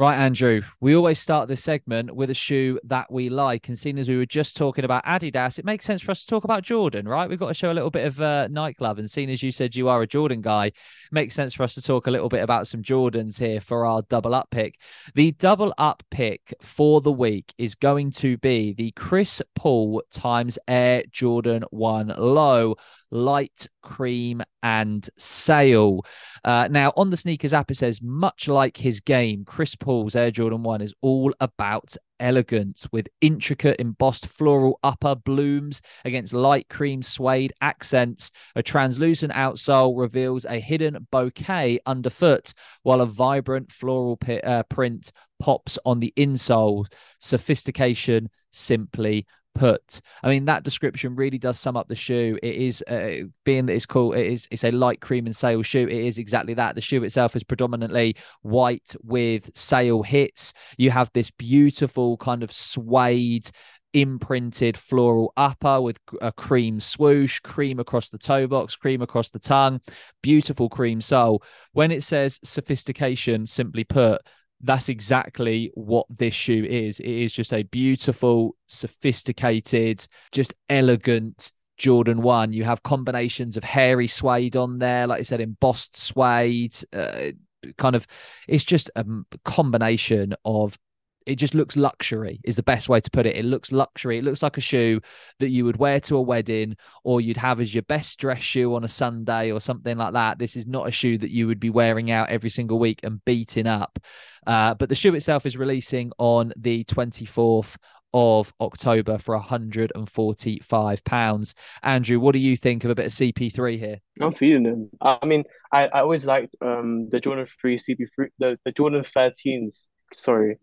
Right, Andrew, we always start this segment with a shoe that we like. And seeing as we were just talking about Adidas, it makes sense for us to talk about Jordan, right? We've got to show a little bit of uh, Nike love. And seeing as you said you are a Jordan guy, makes sense for us to talk a little bit about some Jordans here for our double up pick. The double up pick for the week is going to be the Chris Paul times Air Jordan 1 Low light cream and sail. Uh, now, on the sneakers app, it says, much like his game, Chris Paul's Air Jordan 1 is all about elegance with intricate embossed floral upper blooms against light cream suede accents. A translucent outsole reveals a hidden bouquet underfoot, while a vibrant floral p- uh, print pops on the insole. Sophistication simply put. I mean, that description really does sum up the shoe. It is uh, being that it's called it is it's a light cream and sail shoe. It is exactly that. The shoe itself is predominantly white with sail hits. You have this beautiful kind of suede imprinted floral upper with a cream swoosh, cream across the toe box, cream across the tongue, beautiful cream sole. When it says sophistication, simply put, that's exactly what this shoe is. It is just a beautiful, sophisticated, just elegant Jordan 1. You have combinations of hairy suede on there, like I said, embossed suede. Uh, kind of, it's just a combination of it just looks luxury is the best way to put it it looks luxury it looks like a shoe that you would wear to a wedding or you'd have as your best dress shoe on a sunday or something like that this is not a shoe that you would be wearing out every single week and beating up uh, but the shoe itself is releasing on the 24th of October for 145 pounds. Andrew, what do you think of a bit of CP3 here? I'm feeling them. I mean, I, I always liked um the Jordan 3 CP3 the, the Jordan 13s. Sorry,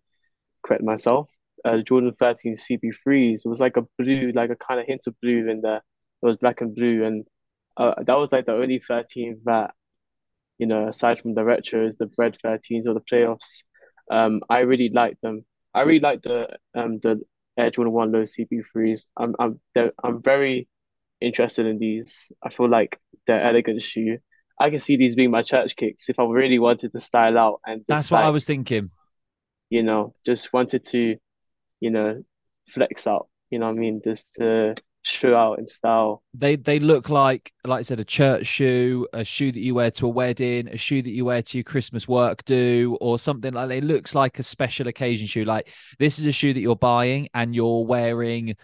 correct myself. uh, Jordan 13 CP3s. It was like a blue, like a kind of hint of blue in there. It was black and blue, and uh, that was like the only 13 that you know, aside from the retros, the bread 13s or the playoffs, um, I really like them. I really like the um the Air Jordan One Low CP3s. I'm I'm I'm very interested in these. I feel like they're elegant shoe. I can see these being my church kicks if I really wanted to style out and That's what like, I was thinking. You know, just wanted to, you know, flex out. You know I mean? Just to shoe out in style. They they look like like I said a church shoe, a shoe that you wear to a wedding, a shoe that you wear to your Christmas work do, or something like. It looks like a special occasion shoe. Like this is a shoe that you're buying and you're wearing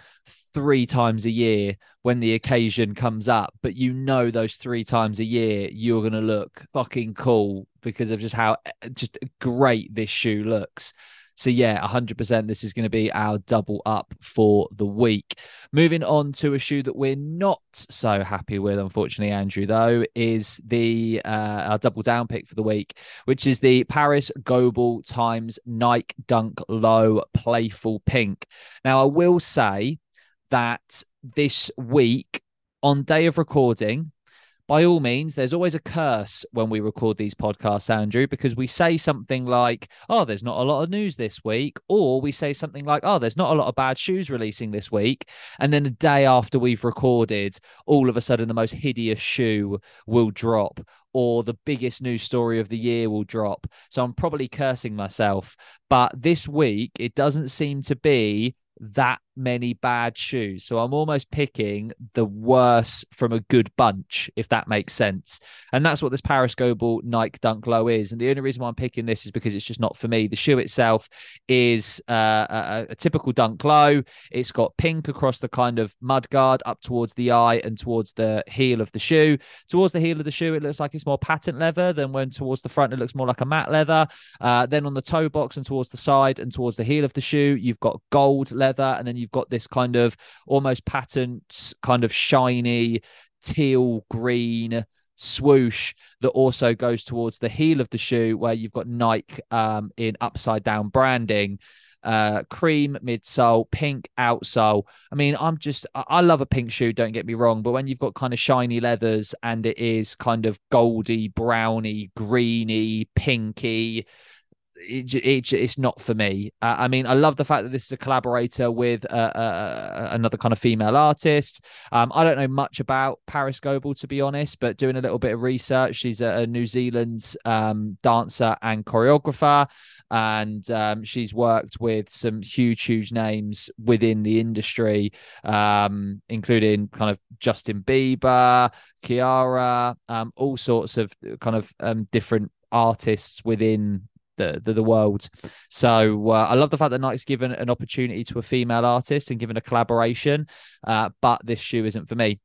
three times a year when the occasion comes up, but you know those three times a year you're to look fucking cool because of just how eh, just great this shoe looks. So yeah, 100% this is going to be our double up for the week. Moving on to a shoe that we're not so happy with, unfortunately, Andrew, though, is the uh, our double down pick for the week, which is the Parris Goebel times Nike Dunk Low Playful Pink. Now, I will say that this week on day of recording, by all means, there's always a curse when we record these podcasts, Andrew, because we say something like, oh, there's not a lot of news this week, or we say something like, oh, there's not a lot of bad shoes releasing this week. And then a day after we've recorded, all of a sudden the most hideous shoe will drop, or the biggest news story of the year will drop. So I'm probably cursing myself. But this week, it doesn't seem to be that many bad shoes. So I'm almost picking the worst from a good bunch, if that makes sense. And that's what this Goebel Nike Dunk Low is. And the only reason why I'm picking this is because it's just not for me. The shoe itself is uh, a, a, typical Dunk Low. It's got pink across the kind of mud guard up towards the eye and towards the heel of the shoe. Towards the heel of the shoe, it looks like it's more patent leather than when towards the front, it looks more like a matte leather. Uh, then on the toe box and towards the side and towards the heel of the shoe, you've got gold leather. And then you've got this kind of almost patent, kind of shiny teal green swoosh that also goes towards the heel of the shoe where you've got Nike um, in upside down branding. Uh, cream midsole, pink outsole. I mean, I'm just, I love a pink shoe, don't get me wrong, but when you've got kind of shiny leathers and it is kind of goldy, browny, greeny, pinky, it, it, it's not for me. Uh, I mean, I love the fact that this is a collaborator with uh, uh, uh, another kind of female artist. Um, I don't know much about Parris Goebel, to be honest, but doing a little bit of research, she's a, a New Zealand um, dancer and choreographer. And um, she's worked with some huge, huge names within the industry, um, including kind of Justin Bieber, Ciara, um, all sorts of kind of um, different artists within the the, the world. So uh, I love the fact that Nike's given an opportunity to a female artist and given a collaboration, uh, but this shoe isn't for me.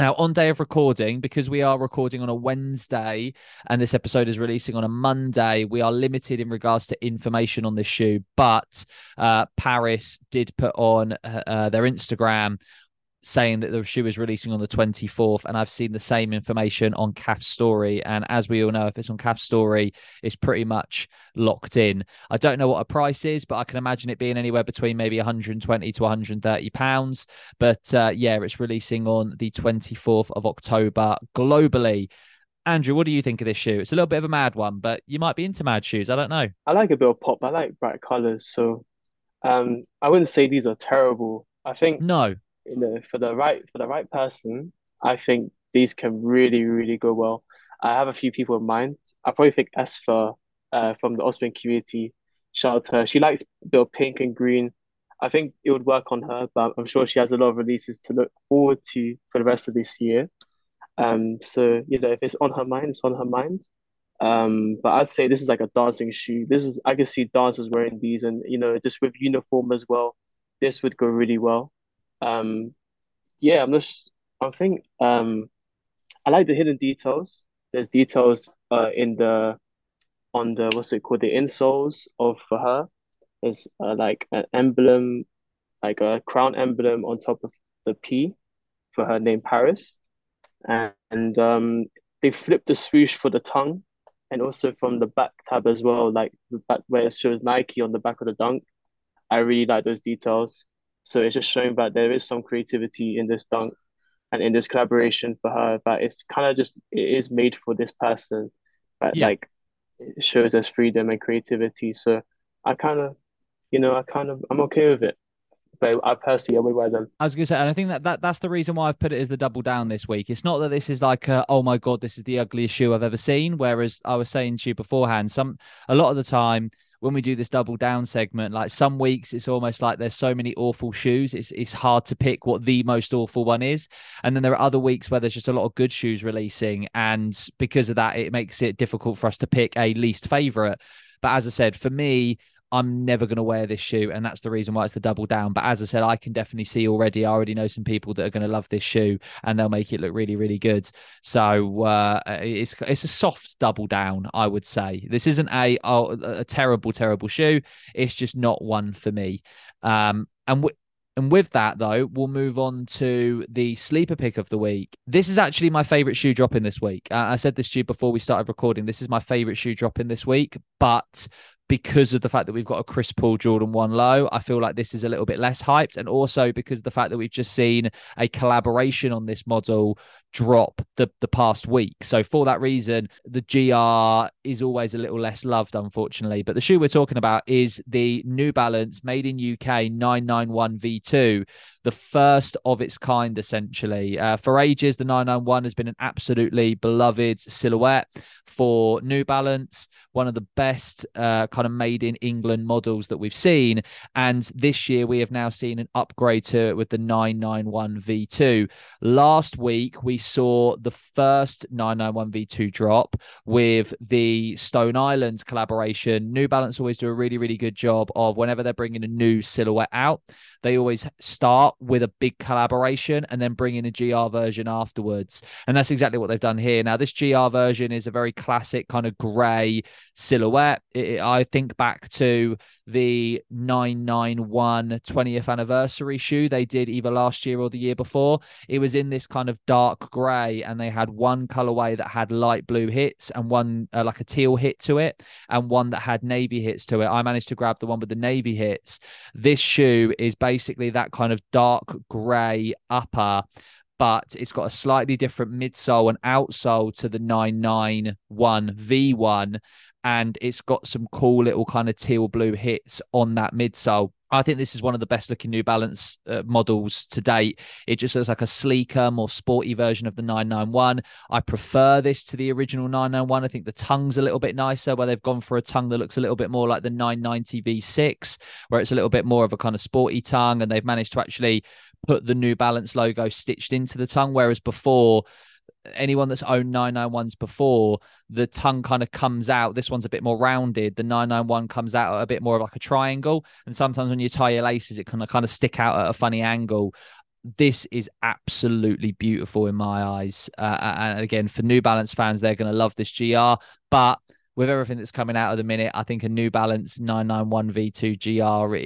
Now, on day of recording, because we are recording on a Wednesday and this episode is releasing on a Monday, we are limited in regards to information on this shoe. But uh, Parris did put on uh, uh their Instagram saying that the shoe is releasing on the 24th and i've seen the same information on CAF story. And as we all know if it's on CAF story it's pretty much locked in. I don't know what a price is but i can imagine it being anywhere between maybe 120 to 130 pounds. But uh, yeah it's releasing on the 24th of october globally. Andrew what do you think of this shoe? It's a little bit of a mad one but you might be into mad shoes. I don't know. I like a bit of pop. I like bright colors, so um, I wouldn't say these are terrible. I think no you know, for the right for the right person, I think these can really, really go well. I have a few people in mind. I probably think Esther uh, from the Osprey community. Shout out to her. She likes of pink and green. I think it would work on her, but I'm sure she has a lot of releases to look forward to for the rest of this year. Um, so you know, if it's on her mind, it's on her mind. Um, but I'd say this is like a dancing shoe. This is I can see dancers wearing these, and you know, just with uniform as well. This would go really well. Um, yeah, I'm just I think um, I like the hidden details. There's details uh in the on the what's it called the insoles of for her. There's uh, like an emblem, like a crown emblem on top of the P for her name Parris, and, and um they flipped the swoosh for the tongue, and also from the back tab as well, like the back where it shows Nike on the back of the dunk. I really like those details. So it's just showing that there is some creativity in this dunk and in this collaboration for her. That it's kind of just it is made for this person. But Yeah. like it shows us freedom and creativity. So I kind of, you know, I kind of I'm okay with it. But I personally I would wear them. I was gonna say, and I think that, that that's the reason why I've put it as the double down this week. It's not that this is like, a, oh my god, this is the ugliest shoe I've ever seen. Whereas I was saying to you beforehand, some a lot of the time when we do this double down segment, like some weeks it's almost like there's so many awful shoes, it's it's hard to pick what the most awful one is. And then there are other weeks where there's just a lot of good shoes releasing, and because of that, it makes it difficult for us to pick a least favorite. But as I said, for me, I'm never going to wear this shoe, and that's the reason why it's the double down. But as I said, I can definitely see already. I already know some people that are going to love this shoe, and they'll make it look really, really good. So uh, it's it's a soft double down, I would say. This isn't a oh, a terrible, terrible shoe. It's just not one for me. Um, and w- and with that, though, we'll move on to the sleeper pick of the week. This is actually my favorite shoe drop in this week. Uh, I said this to you before we started recording. This is my favorite shoe drop in this week, but because of the fact that we've got a Chris Paul Jordan 1 low, I feel like this is a little bit less hyped. And also because of the fact that we've just seen a collaboration on this model drop the, the past week. So for that reason, the GR is always a little less loved, unfortunately. But the shoe we're talking about is the New Balance made in UK 991 V2, the first of its kind, essentially. Uh, for ages, the 991 has been an absolutely beloved silhouette for New Balance, one of the best uh, kind of made in England models that we've seen. And this year, we have now seen an upgrade to it with the 991 V2. Last week, we saw the first 991 V2 drop with the Stone Island collaboration. New Balance always do a really, really good job of whenever they're bringing a new silhouette out, they always start with a big collaboration and then bring in a GR version afterwards. And that's exactly what they've done here. Now, this GR version is a very classic kind of grey silhouette. It, I think back to the 991 20th anniversary shoe they did either last year or the year before. It was in this kind of dark grey, and they had one colorway that had light blue hits and one uh, like a teal hit to it, and one that had navy hits to it. I managed to grab the one with the navy hits. This shoe is basically that kind of dark grey upper but it's got a slightly different midsole and outsole to the 991 V1 and it's got some cool little kind of teal blue hits on that midsole. I think this is one of the best looking New Balance uh, models to date. It just looks like a sleeker, more sporty version of the 991. I prefer this to the original 991. I think the tongue's a little bit nicer, where they've gone for a tongue that looks a little bit more like the 990 V6, where it's a little bit more of a kind of sporty tongue, and they've managed to actually put the New Balance logo stitched into the tongue, whereas before anyone that's owned 991s before, the tongue kind of comes out. This one's a bit more rounded. The 991 comes out a bit more like a triangle. And sometimes when you tie your laces, it can kind of stick out at a funny angle. This is absolutely beautiful in my eyes. Uh, and again, for New Balance fans, they're going to love this GR. But with everything that's coming out at the minute, I think a New Balance 991 V2 GR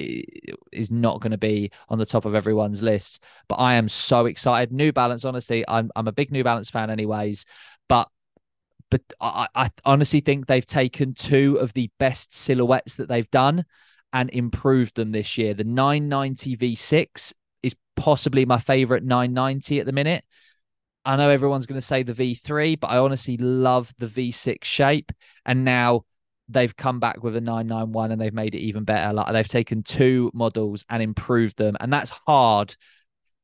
is not going to be on the top of everyone's list. But I am so excited. New Balance, honestly, I'm I'm a big New Balance fan, anyways. But but I, I honestly think they've taken two of the best silhouettes that they've done and improved them this year. The 990 V6 is possibly my favorite 990 at the minute. I know everyone's going to say the V3, but I honestly love the V6 shape. And now they've come back with a 991 and they've made it even better. Like they've taken two models and improved them. And that's hard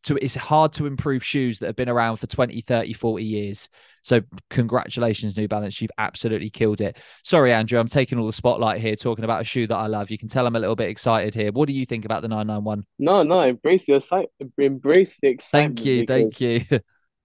to it's hard to improve shoes that have been around for 20, 30, 40 years. So congratulations, New Balance. You've absolutely killed it. Sorry, Andrew, I'm taking all the spotlight here talking about a shoe that I love. You can tell I'm a little bit excited here. What do you think about the 991? No, no, embrace your site, embrace the excitement. Thank you, because, thank you.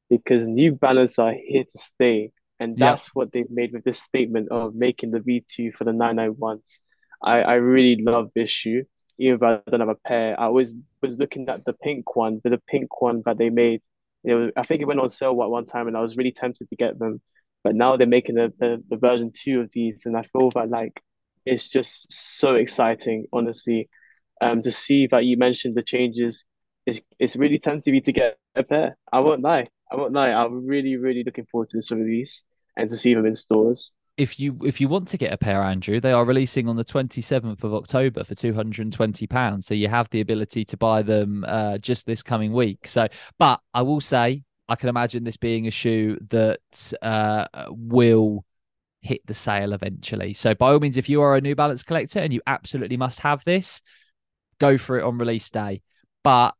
Because New Balance are here to stay. And Yep. that's what they've made with this statement of making the V2 for the 991s. I, I really love this shoe. Even if I don't have a pair, I always was looking at the pink one, but the pink one that they made. It was, I think it went on sale at one time and I was really tempted to get them. But now they're making the, the, the version two of these and I feel that like it's just so exciting, honestly. Um, to see that you mentioned the changes, it's it's really tempting me to get a pair. I won't lie. I won't lie. I'm really, really looking forward to this release and to see them in stores. if you if you want to get a pair, Andrew, they are releasing on the 27th of October for 220 pounds. So you have the ability to buy them uh, just this coming week. So, but I will say, I can imagine this being a shoe that uh, will hit the sale eventually. So by all means, if you are a New Balance collector and you absolutely must have this, go for it on release day. But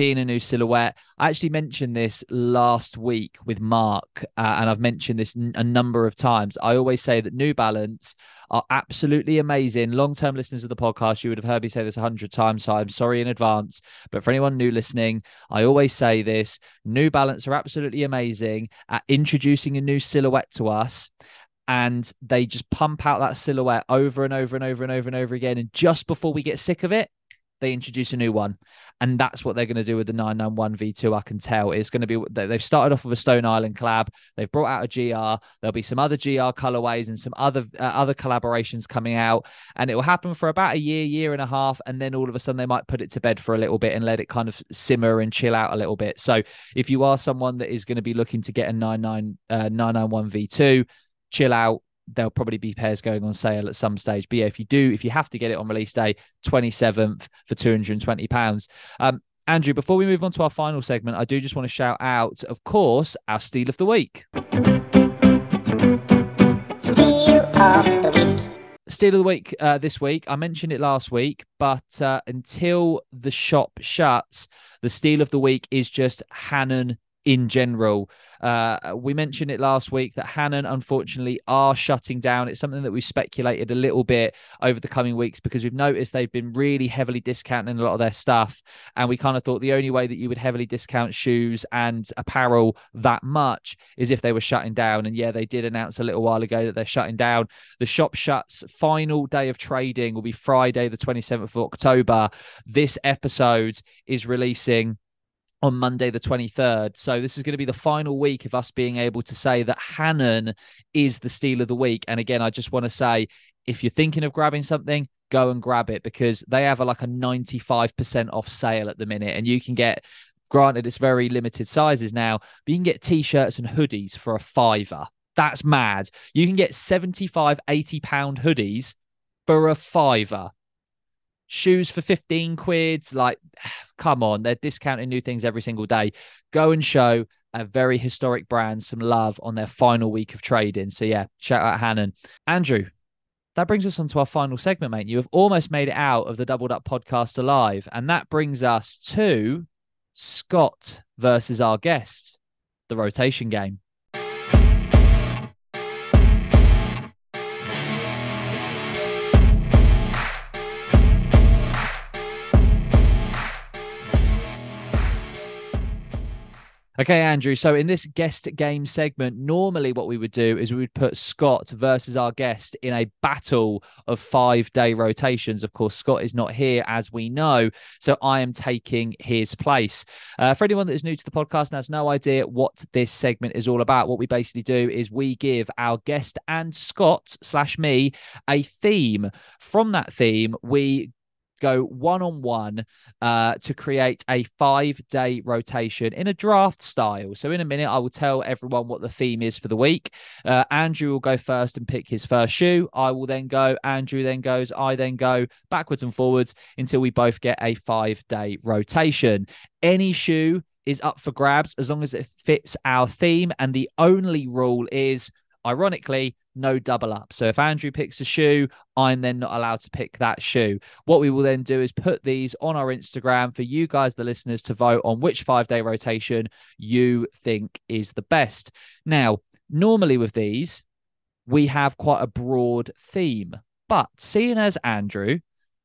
being a new silhouette. I actually mentioned this last week with Mark, uh, and I've mentioned this n- a number of times. I always say that New Balance are absolutely amazing. Long term listeners of the podcast, you would have heard me say this a hundred times, so I'm sorry in advance. But for anyone new listening, I always say this New Balance are absolutely amazing at introducing a new silhouette to us and they just pump out that silhouette over and over and over and over and over again. And just before we get sick of it, they introduce a new one. And that's what they're going to do with the 991 V2. I can tell it's going to be, they've started off with a Stone Island collab. They've brought out a GR. There'll be some other GR colorways and some other, uh, other collaborations coming out. And it will happen for about a year, year and a half. And then all of a sudden they might put it to bed for a little bit and let it kind of simmer and chill out a little bit. So if you are someone that is going to be looking to get a 99, uh, 991 V2, chill out, there'll probably be pairs going on sale at some stage. But yeah, if you do, if you have to get it on release day, 27th for 220 pounds. Um, Andrew, before we move on to our final segment, I do just want to shout out, of course, our Steal of the Week. Steal of the week. Steal of the Week uh, this week. I mentioned it last week, but uh, until the shop shuts, the Steal of the Week is just Hanon in general. Uh, we mentioned it last week that Hanon, unfortunately, are shutting down. It's something that we've speculated a little bit over the coming weeks because we've noticed they've been really heavily discounting a lot of their stuff. And we kind of thought the only way that you would heavily discount shoes and apparel that much is if they were shutting down. And yeah, they did announce a little while ago that they're shutting down. The shop shuts. Final day of trading will be Friday, the 27th of October. This episode is releasing on Monday, the 23rd. So this is going to be the final week of us being able to say that Hanon is the steal of the week. And again, I just want to say if you're thinking of grabbing something, go and grab it because they have a, like a 95% off sale at the minute. And you can get, granted, it's very limited sizes now, but you can get t shirts and hoodies for a fiver. That's mad. You can get 75, 80 pound hoodies for a fiver shoes for 15 quids. Like, come on, they're discounting new things every single day. Go and show a very historic brand some love on their final week of trading. So, yeah, shout out Hanon. Andrew, that brings us on to our final segment, mate. You have almost made it out of the Doubled Up podcast alive. And that brings us to Scott versus our guest, the rotation game. Okay, Andrew. So in this guest game segment, normally what we would do is we would put Scott versus our guest in a battle of five day rotations. Of course, Scott is not here, as we know. So I am taking his place. Uh, for anyone that is new to the podcast and has no idea what this segment is all about, what we basically do is we give our guest and Scott slash me a theme. From that theme, we go one on one to create a five day rotation in a draft style. So, in a minute, I will tell everyone what the theme is for the week. Uh, Andrew will go first and pick his first shoe. I will then go. Andrew then goes. I then go backwards and forwards until we both get a five day rotation. Any shoe is up for grabs as long as it fits our theme. And the only rule is, ironically, no double up. So if Andrew picks a shoe, I'm then not allowed to pick that shoe. What we will then do is put these on our Instagram for you guys, the listeners, to vote on which five day rotation you think is the best. Now, normally with these, we have quite a broad theme, but seeing as Andrew,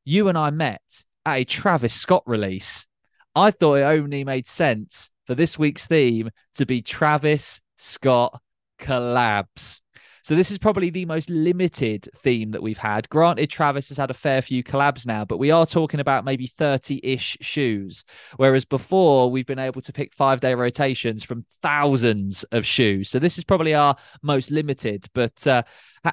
you and I met at a Travis Scott release, I thought it only made sense for this week's theme to be Travis Scott collabs. So this is probably the most limited theme that we've had. Granted, Travis has had a fair few collabs now, but we are talking about maybe 30-ish shoes. Whereas before we've been able to pick five-day rotations from thousands of shoes. So this is probably our most limited. But uh,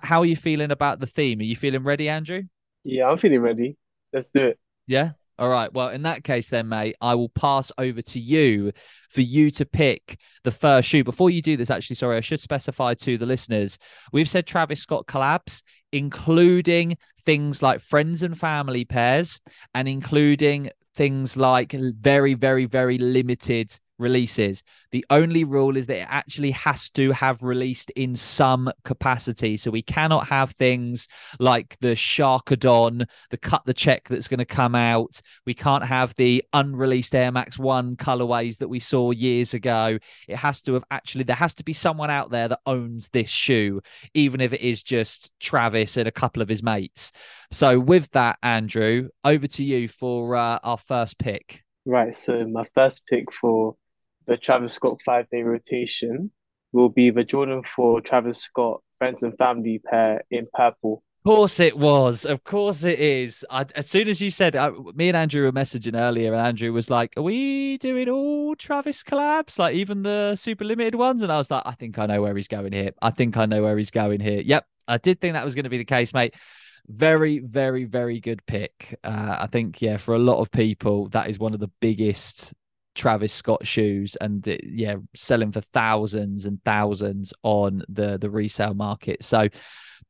how are you feeling about the theme? Are you feeling ready, Andrew? Yeah, I'm feeling ready. Let's do it. Yeah. All right. Well, in that case, then, mate, I will pass over to you for you to pick the first shoe. Before you do this, actually, sorry, I should specify to the listeners we've said Travis Scott collabs, including things like friends and family pairs, and including things like very, very, very limited releases. The only rule is that it actually has to have released in some capacity. So we cannot have things like the Sharkadon, the cut the check that's going to come out. We can't have the unreleased Air Max 1 colorways that we saw years ago. It has to have actually, there has to be someone out there that owns this shoe, even if it is just Travis and a couple of his mates. So with that, Andrew, over to you for uh, our first pick. Right, so my first pick for the Travis Scott five day rotation will be the Jordan 4 Travis Scott friends and family pair in purple. Of course it was. Of course it is. I, as soon as you said, I, me and Andrew were messaging earlier, and Andrew was like, "Are we doing all Travis collabs, like even the super limited ones?" And I was like, "I think I know where he's going here. I think I know where he's going here." Yep, I did think that was going to be the case, mate. Very, very, very good pick. Uh, I think, yeah, for a lot of people, that is one of the biggest Travis Scott shoes, and uh, yeah, selling for thousands and thousands on the the resale market. So,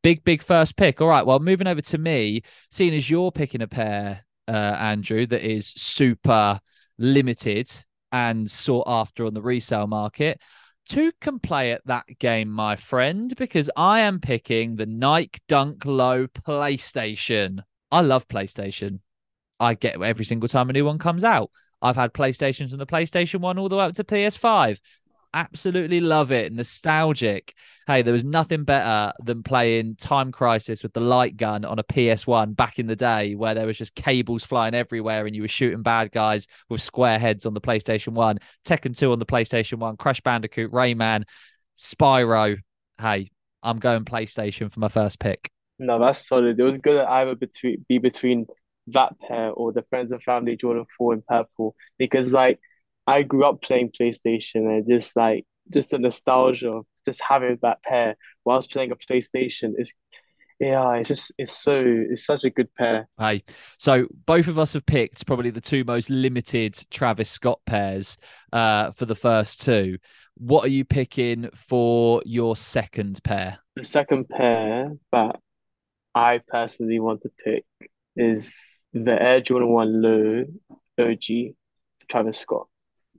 big, big first pick. All right, well, moving over to me, seeing as you're picking a pair, uh, Andrew, that is super limited and sought after on the resale market. Two can play at that game, my friend, because I am picking the Nike Dunk Low PlayStation. I love PlayStation. I get every single time a new one comes out. I've had PlayStations from the PlayStation 1 all the way up to PS5. Absolutely love it. Nostalgic. Hey, there was nothing better than playing Time Crisis with the light gun on a PS1 back in the day where there was just cables flying everywhere and you were shooting bad guys with square heads on the PlayStation 1. Tekken 2 on the PlayStation 1, Crash Bandicoot, Rayman, Spyro. Hey, I'm going PlayStation for my first pick. No, that's solid. It was good to either be between that pair or the friends and family Jordan 4 in purple because like I grew up playing PlayStation and just like just the nostalgia of just having that pair whilst playing a PlayStation is yeah, it's just it's so it's such a good pair. Hey, so both of us have picked probably the two most limited Travis Scott pairs uh, for the first two. What are you picking for your second pair? The second pair that I personally want to pick is the Air Jordan 1 Low OG Travis Scott.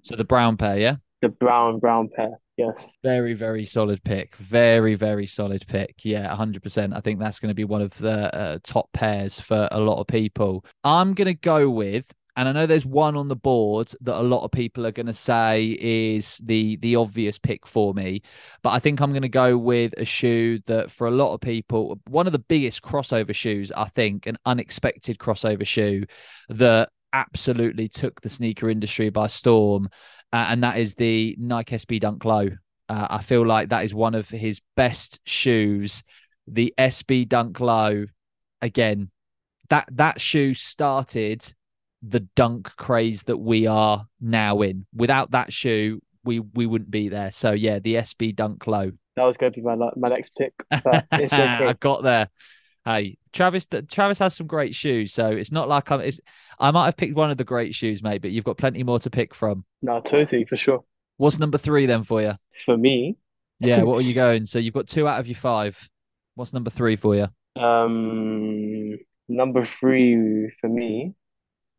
So the brown pair, yeah? The brown, brown pair. Yes. Very, very solid pick. Very, very solid pick. Yeah, 100%. I think that's going to be one of the uh, top pairs for a lot of people. I'm going to go with and I know there's one on the board that a lot of people are going to say is the the obvious pick for me, but I think I'm going to go with a shoe that for a lot of people, one of the biggest crossover shoes, I think, an unexpected crossover shoe that absolutely took the sneaker industry by storm, uh, and that is the Nike SB Dunk Low. Uh, I feel like that is one of his best shoes. The SB Dunk Low, again, that that shoe started the dunk craze that we are now in. Without that shoe, we we wouldn't be there. So yeah, the SB Dunk Low. That was going to be my my next pick, but okay. I got there. Hey, Travis. Travis has some great shoes, so it's not like I'm. It's I might have picked one of the great shoes, mate, but you've got plenty more to pick from. No, totally for sure. What's number three then for you? For me, Yeah, what are you going? So you've got two out of your five. What's number three for you? um, number three for me,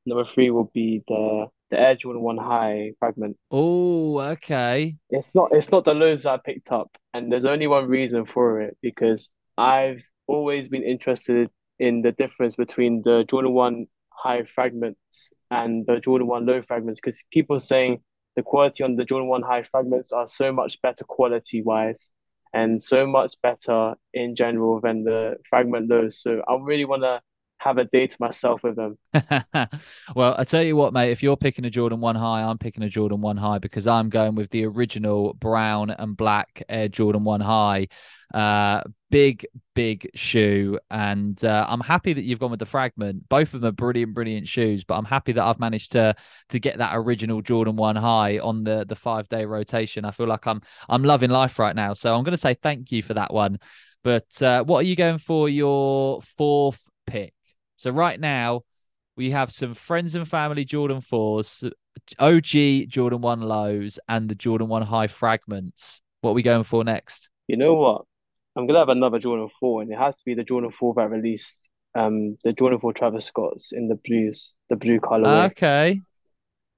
number three will be the the Air Jordan 1 High fragment. Oh, okay. It's not it's not the lows that I picked up, and there's only one reason for it because I've always been interested in the difference between the Jordan 1 high fragments and the Jordan 1 low fragments because people are saying the quality on the Jordan 1 high fragments are so much better quality wise and so much better in general than the fragment lows. So I really want to have a day to myself with them. well, I tell you what, mate, if you're picking a Jordan 1 high, I'm picking a Jordan 1 high because I'm going with the original brown and black Air Jordan 1 high. Uh, big, big shoe. And uh, I'm happy that you've gone with the fragment. Both of them are brilliant, brilliant shoes, but I'm happy that I've managed to to get that original Jordan 1 high on the the five day rotation. I feel like I'm I'm loving life right now. So I'm going to say thank you for that one. But uh, what are you going for your fourth? So right now, we have some friends and family Jordan 4s, OG Jordan 1 lows, and the Jordan 1 high fragments. What are we going for next? You know what? I'm gonna have another Jordan 4, and it has to be the Jordan 4 that released um the Jordan 4 Travis Scott's in the blues, the blue colorway. Okay.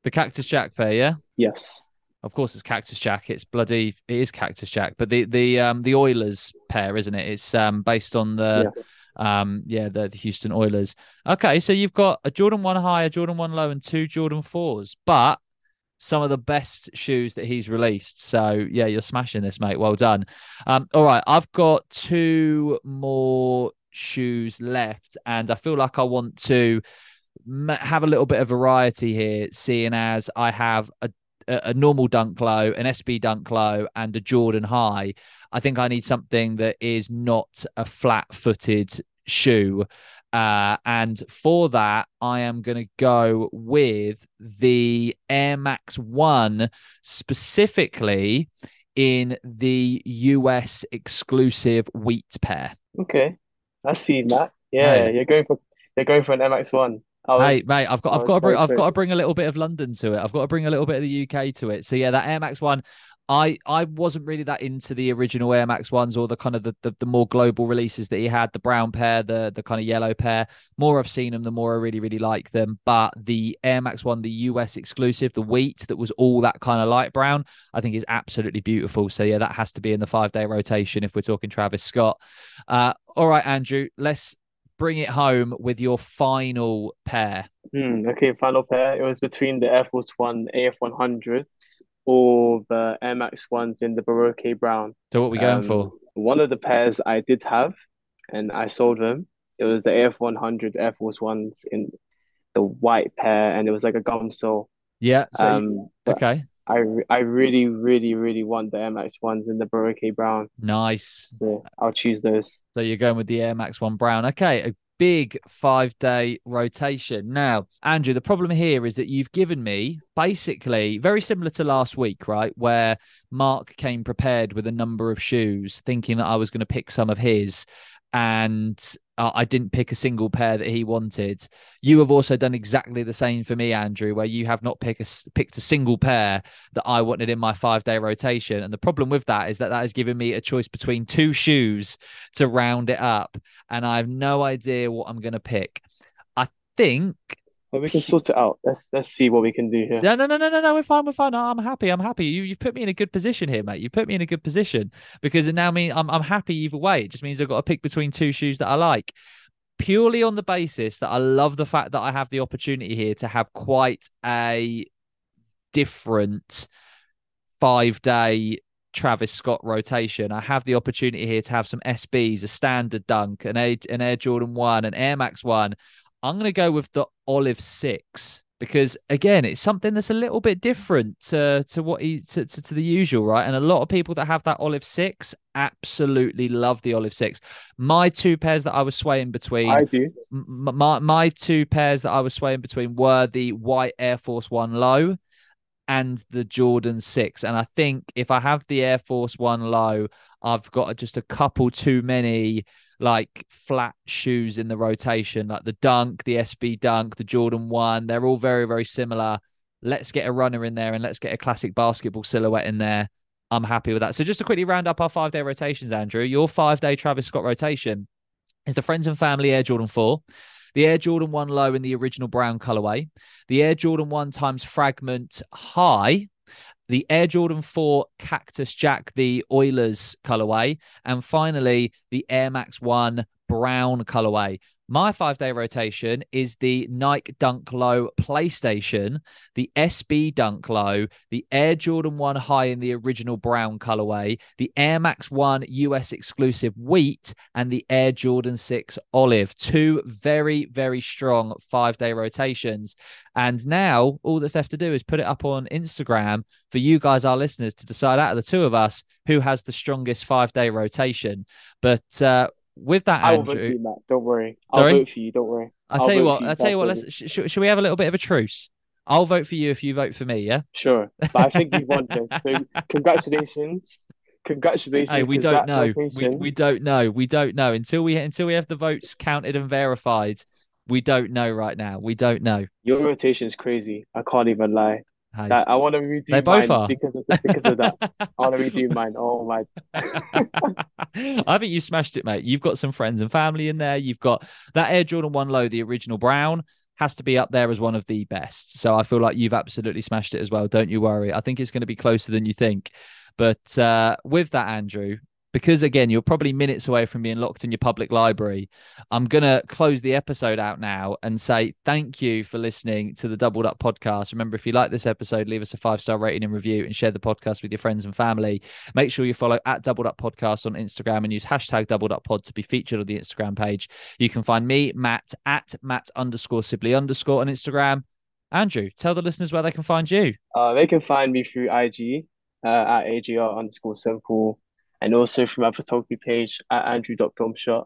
The Cactus Jack pair, yeah? Yes. Of course it's Cactus Jack. It's bloody it is Cactus Jack. But the the um the Oilers pair, isn't it? It's um based on the um yeah, the, the Houston Oilers. Okay, so you've got a Jordan 1 high, a Jordan 1 low, and two Jordan 4s. But some of the best shoes that he's released. So yeah, you're smashing this, mate. Well done. Um, all right, I've got two more shoes left, and I feel like I want to have a little bit of variety here, seeing as I have a a a normal dunk low, an SB dunk low, and a Jordan high. I think I need something that is not a flat footed shoe. Uh, and for that, I am going to go with the Air Max 1, specifically in the US exclusive wheat pair. Okay. I see that. Yeah, Hey. you're going for you're going for an MX1. I was, Hey, mate, I've got, I've got to bring, I've got to bring a little bit of London to it. I've got to bring a little bit of the UK to it. So yeah, that Air Max one, I, I wasn't really that into the original Air Max ones or the kind of the, the, the more global releases that he had, the brown pair, the the kind of yellow pair. More I've seen them, the more I really really like them. But the Air Max one, the US exclusive, the wheat that was all that kind of light brown, I think is absolutely beautiful. So yeah, that has to be in the five day rotation if we're talking Travis Scott. Uh, all right, Andrew, let's bring it home with your final pair. Hmm, okay, final pair. It was between the Air Force One AF100s or the Air Max ones in the Baroque brown. So what are we going Um, for? One of the pairs I did have, and I sold them. It was the AF100 Air Force Ones in the white pair, and it was like a gum sole. Yeah. So Um, but okay. I I really, really, really want the Air Max ones in the Baroque brown. Nice. So I'll choose those. So you're going with the Air Max One Brown. Okay, a big five day rotation. Now, Andrew, the problem here is that you've given me basically very similar to last week, right? Where Mark came prepared with a number of shoes, thinking that I was going to pick some of his, and uh, I didn't pick a single pair that he wanted. You have also done exactly the same for me, Andrew, where you have not pick a, picked a single pair that I wanted in my five day rotation. And the problem with that is that that has given me a choice between two shoes to round it up, and I have no idea what I'm going to pick. I think But we can sort it out. Let's let's see what we can do here. no, no, no, no, no, no. We're fine. We're fine. I'm happy. I'm happy. You you've put me in a good position here, mate. You put me in a good position because it now mean I'm I'm happy either way. It just means I've got to pick between two shoes that I like. Purely on the basis that I love the fact that I have the opportunity here to have quite a different five day Travis Scott rotation. I have the opportunity here to have some SBs, a standard dunk, an Air, an Air Jordan 1, an Air Max 1. I'm going to go with the Olive 6 because again, it's something that's a little bit different to to what he to, to, to the usual, right? And a lot of people that have that Olive 6 absolutely love the Olive 6. My two pairs that I was swaying between I do. my my two pairs that I was swaying between were the white Air Force One low and the Jordan Six. And I think if I have the Air Force One low, I've got just a couple too many like flat shoes in the rotation, like the Dunk, the SB Dunk, the Jordan One. They're all very very similar. Let's get a runner in there and let's get a classic basketball silhouette in there. I'm happy with that. So just to quickly round up our five day rotations, Andrew, your five day Travis Scott rotation is the Friends and Family Air Jordan 4, the Air Jordan 1 low in the original brown colorway, the Air Jordan 1 times fragment high, the Air Jordan 4 Cactus Jack, the Oilers colorway, and finally the Air Max 1 brown colorway. My five day rotation is the Nike Dunk Low PlayStation, the SB Dunk Low, the Air Jordan 1 High in the original brown colorway, the Air Max 1 US exclusive wheat, and the Air Jordan 6 olive. Two very, very strong five day rotations. And now all that's left to do is put it up on Instagram for you guys, our listeners, to decide out of the two of us who has the strongest five day rotation. But uh, with that, I will vote for Andrew, you, Matt. Don't worry. Sorry? I'll vote for you. Don't worry. I'll I'll tell you what, I'll tell you what, let's, sh- sh- should we have a little bit of a truce? I'll vote for you if you vote for me, yeah? Sure. But I think you won this. So congratulations. Congratulations. Hey, we don't know. We, we don't know. We don't know until we until we have the votes counted and verified. We don't know right now. We don't know. Your rotation is crazy. I can't even lie. Hey. Like, I want to redo They both mine are. because of because of that. I want to redo mine. Oh my. I think you smashed it, mate. You've got some friends and family in there. You've got that Air Jordan 1 Low, the original brown, has to be up there as one of the best. So I feel like you've absolutely smashed it as well. Don't you worry. I think it's going to be closer than you think. But uh, with that, Andrew, because again, you're probably minutes away from being locked in your public library, I'm going to close the episode out now and say thank you for listening to the Doubled Up podcast. Remember, if you like this episode, leave us a five star rating and review and share the podcast with your friends and family. Make sure you follow at Doubled Up Podcast on Instagram and use hashtag Doubled Up Pod to be featured on the Instagram page. You can find me, Matt, at Matt underscore Sibley underscore on Instagram. Andrew, tell the listeners where they can find you. Uh, they can find me through IG uh, at AJR underscore simple and also from my photography page at Andrew.filmshot.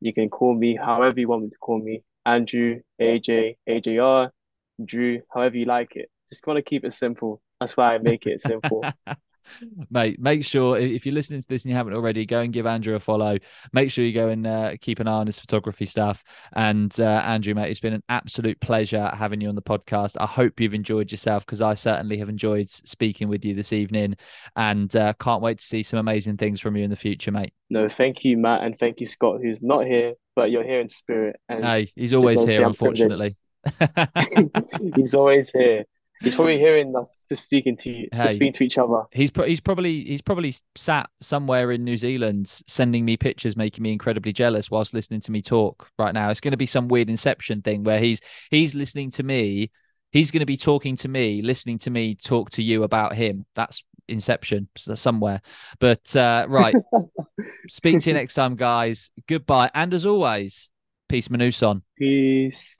You can call me however you want me to call me. Andrew, AJ, AJR, Drew, however you like it. Just want to keep it simple. That's why I make it simple. Mate, make sure if you're listening to this and you haven't already, go and give Andrew a follow. Make sure you go and uh, keep an eye on his photography stuff. And uh, Andrew, mate, it's been an absolute pleasure having you on the podcast. I hope you've enjoyed yourself because I certainly have enjoyed speaking with you this evening, and uh, can't wait to see some amazing things from you in the future, mate. No, thank you, Matt, and thank you, Scott, who's not here, but you're here in spirit. And Hey, he's always here, unfortunately. he's always here. He's probably hearing us just speaking to you, Hey. just speaking to each other. He's pro- he's probably he's probably sat somewhere in New Zealand sending me pictures, making me incredibly jealous whilst listening to me talk right now. It's going to be some weird Inception thing where he's he's listening to me, he's going to be talking to me, listening to me talk to you about him. That's Inception somewhere. But uh, right, speak to you next time, guys. Goodbye, and as always, peace, Manuson. Peace.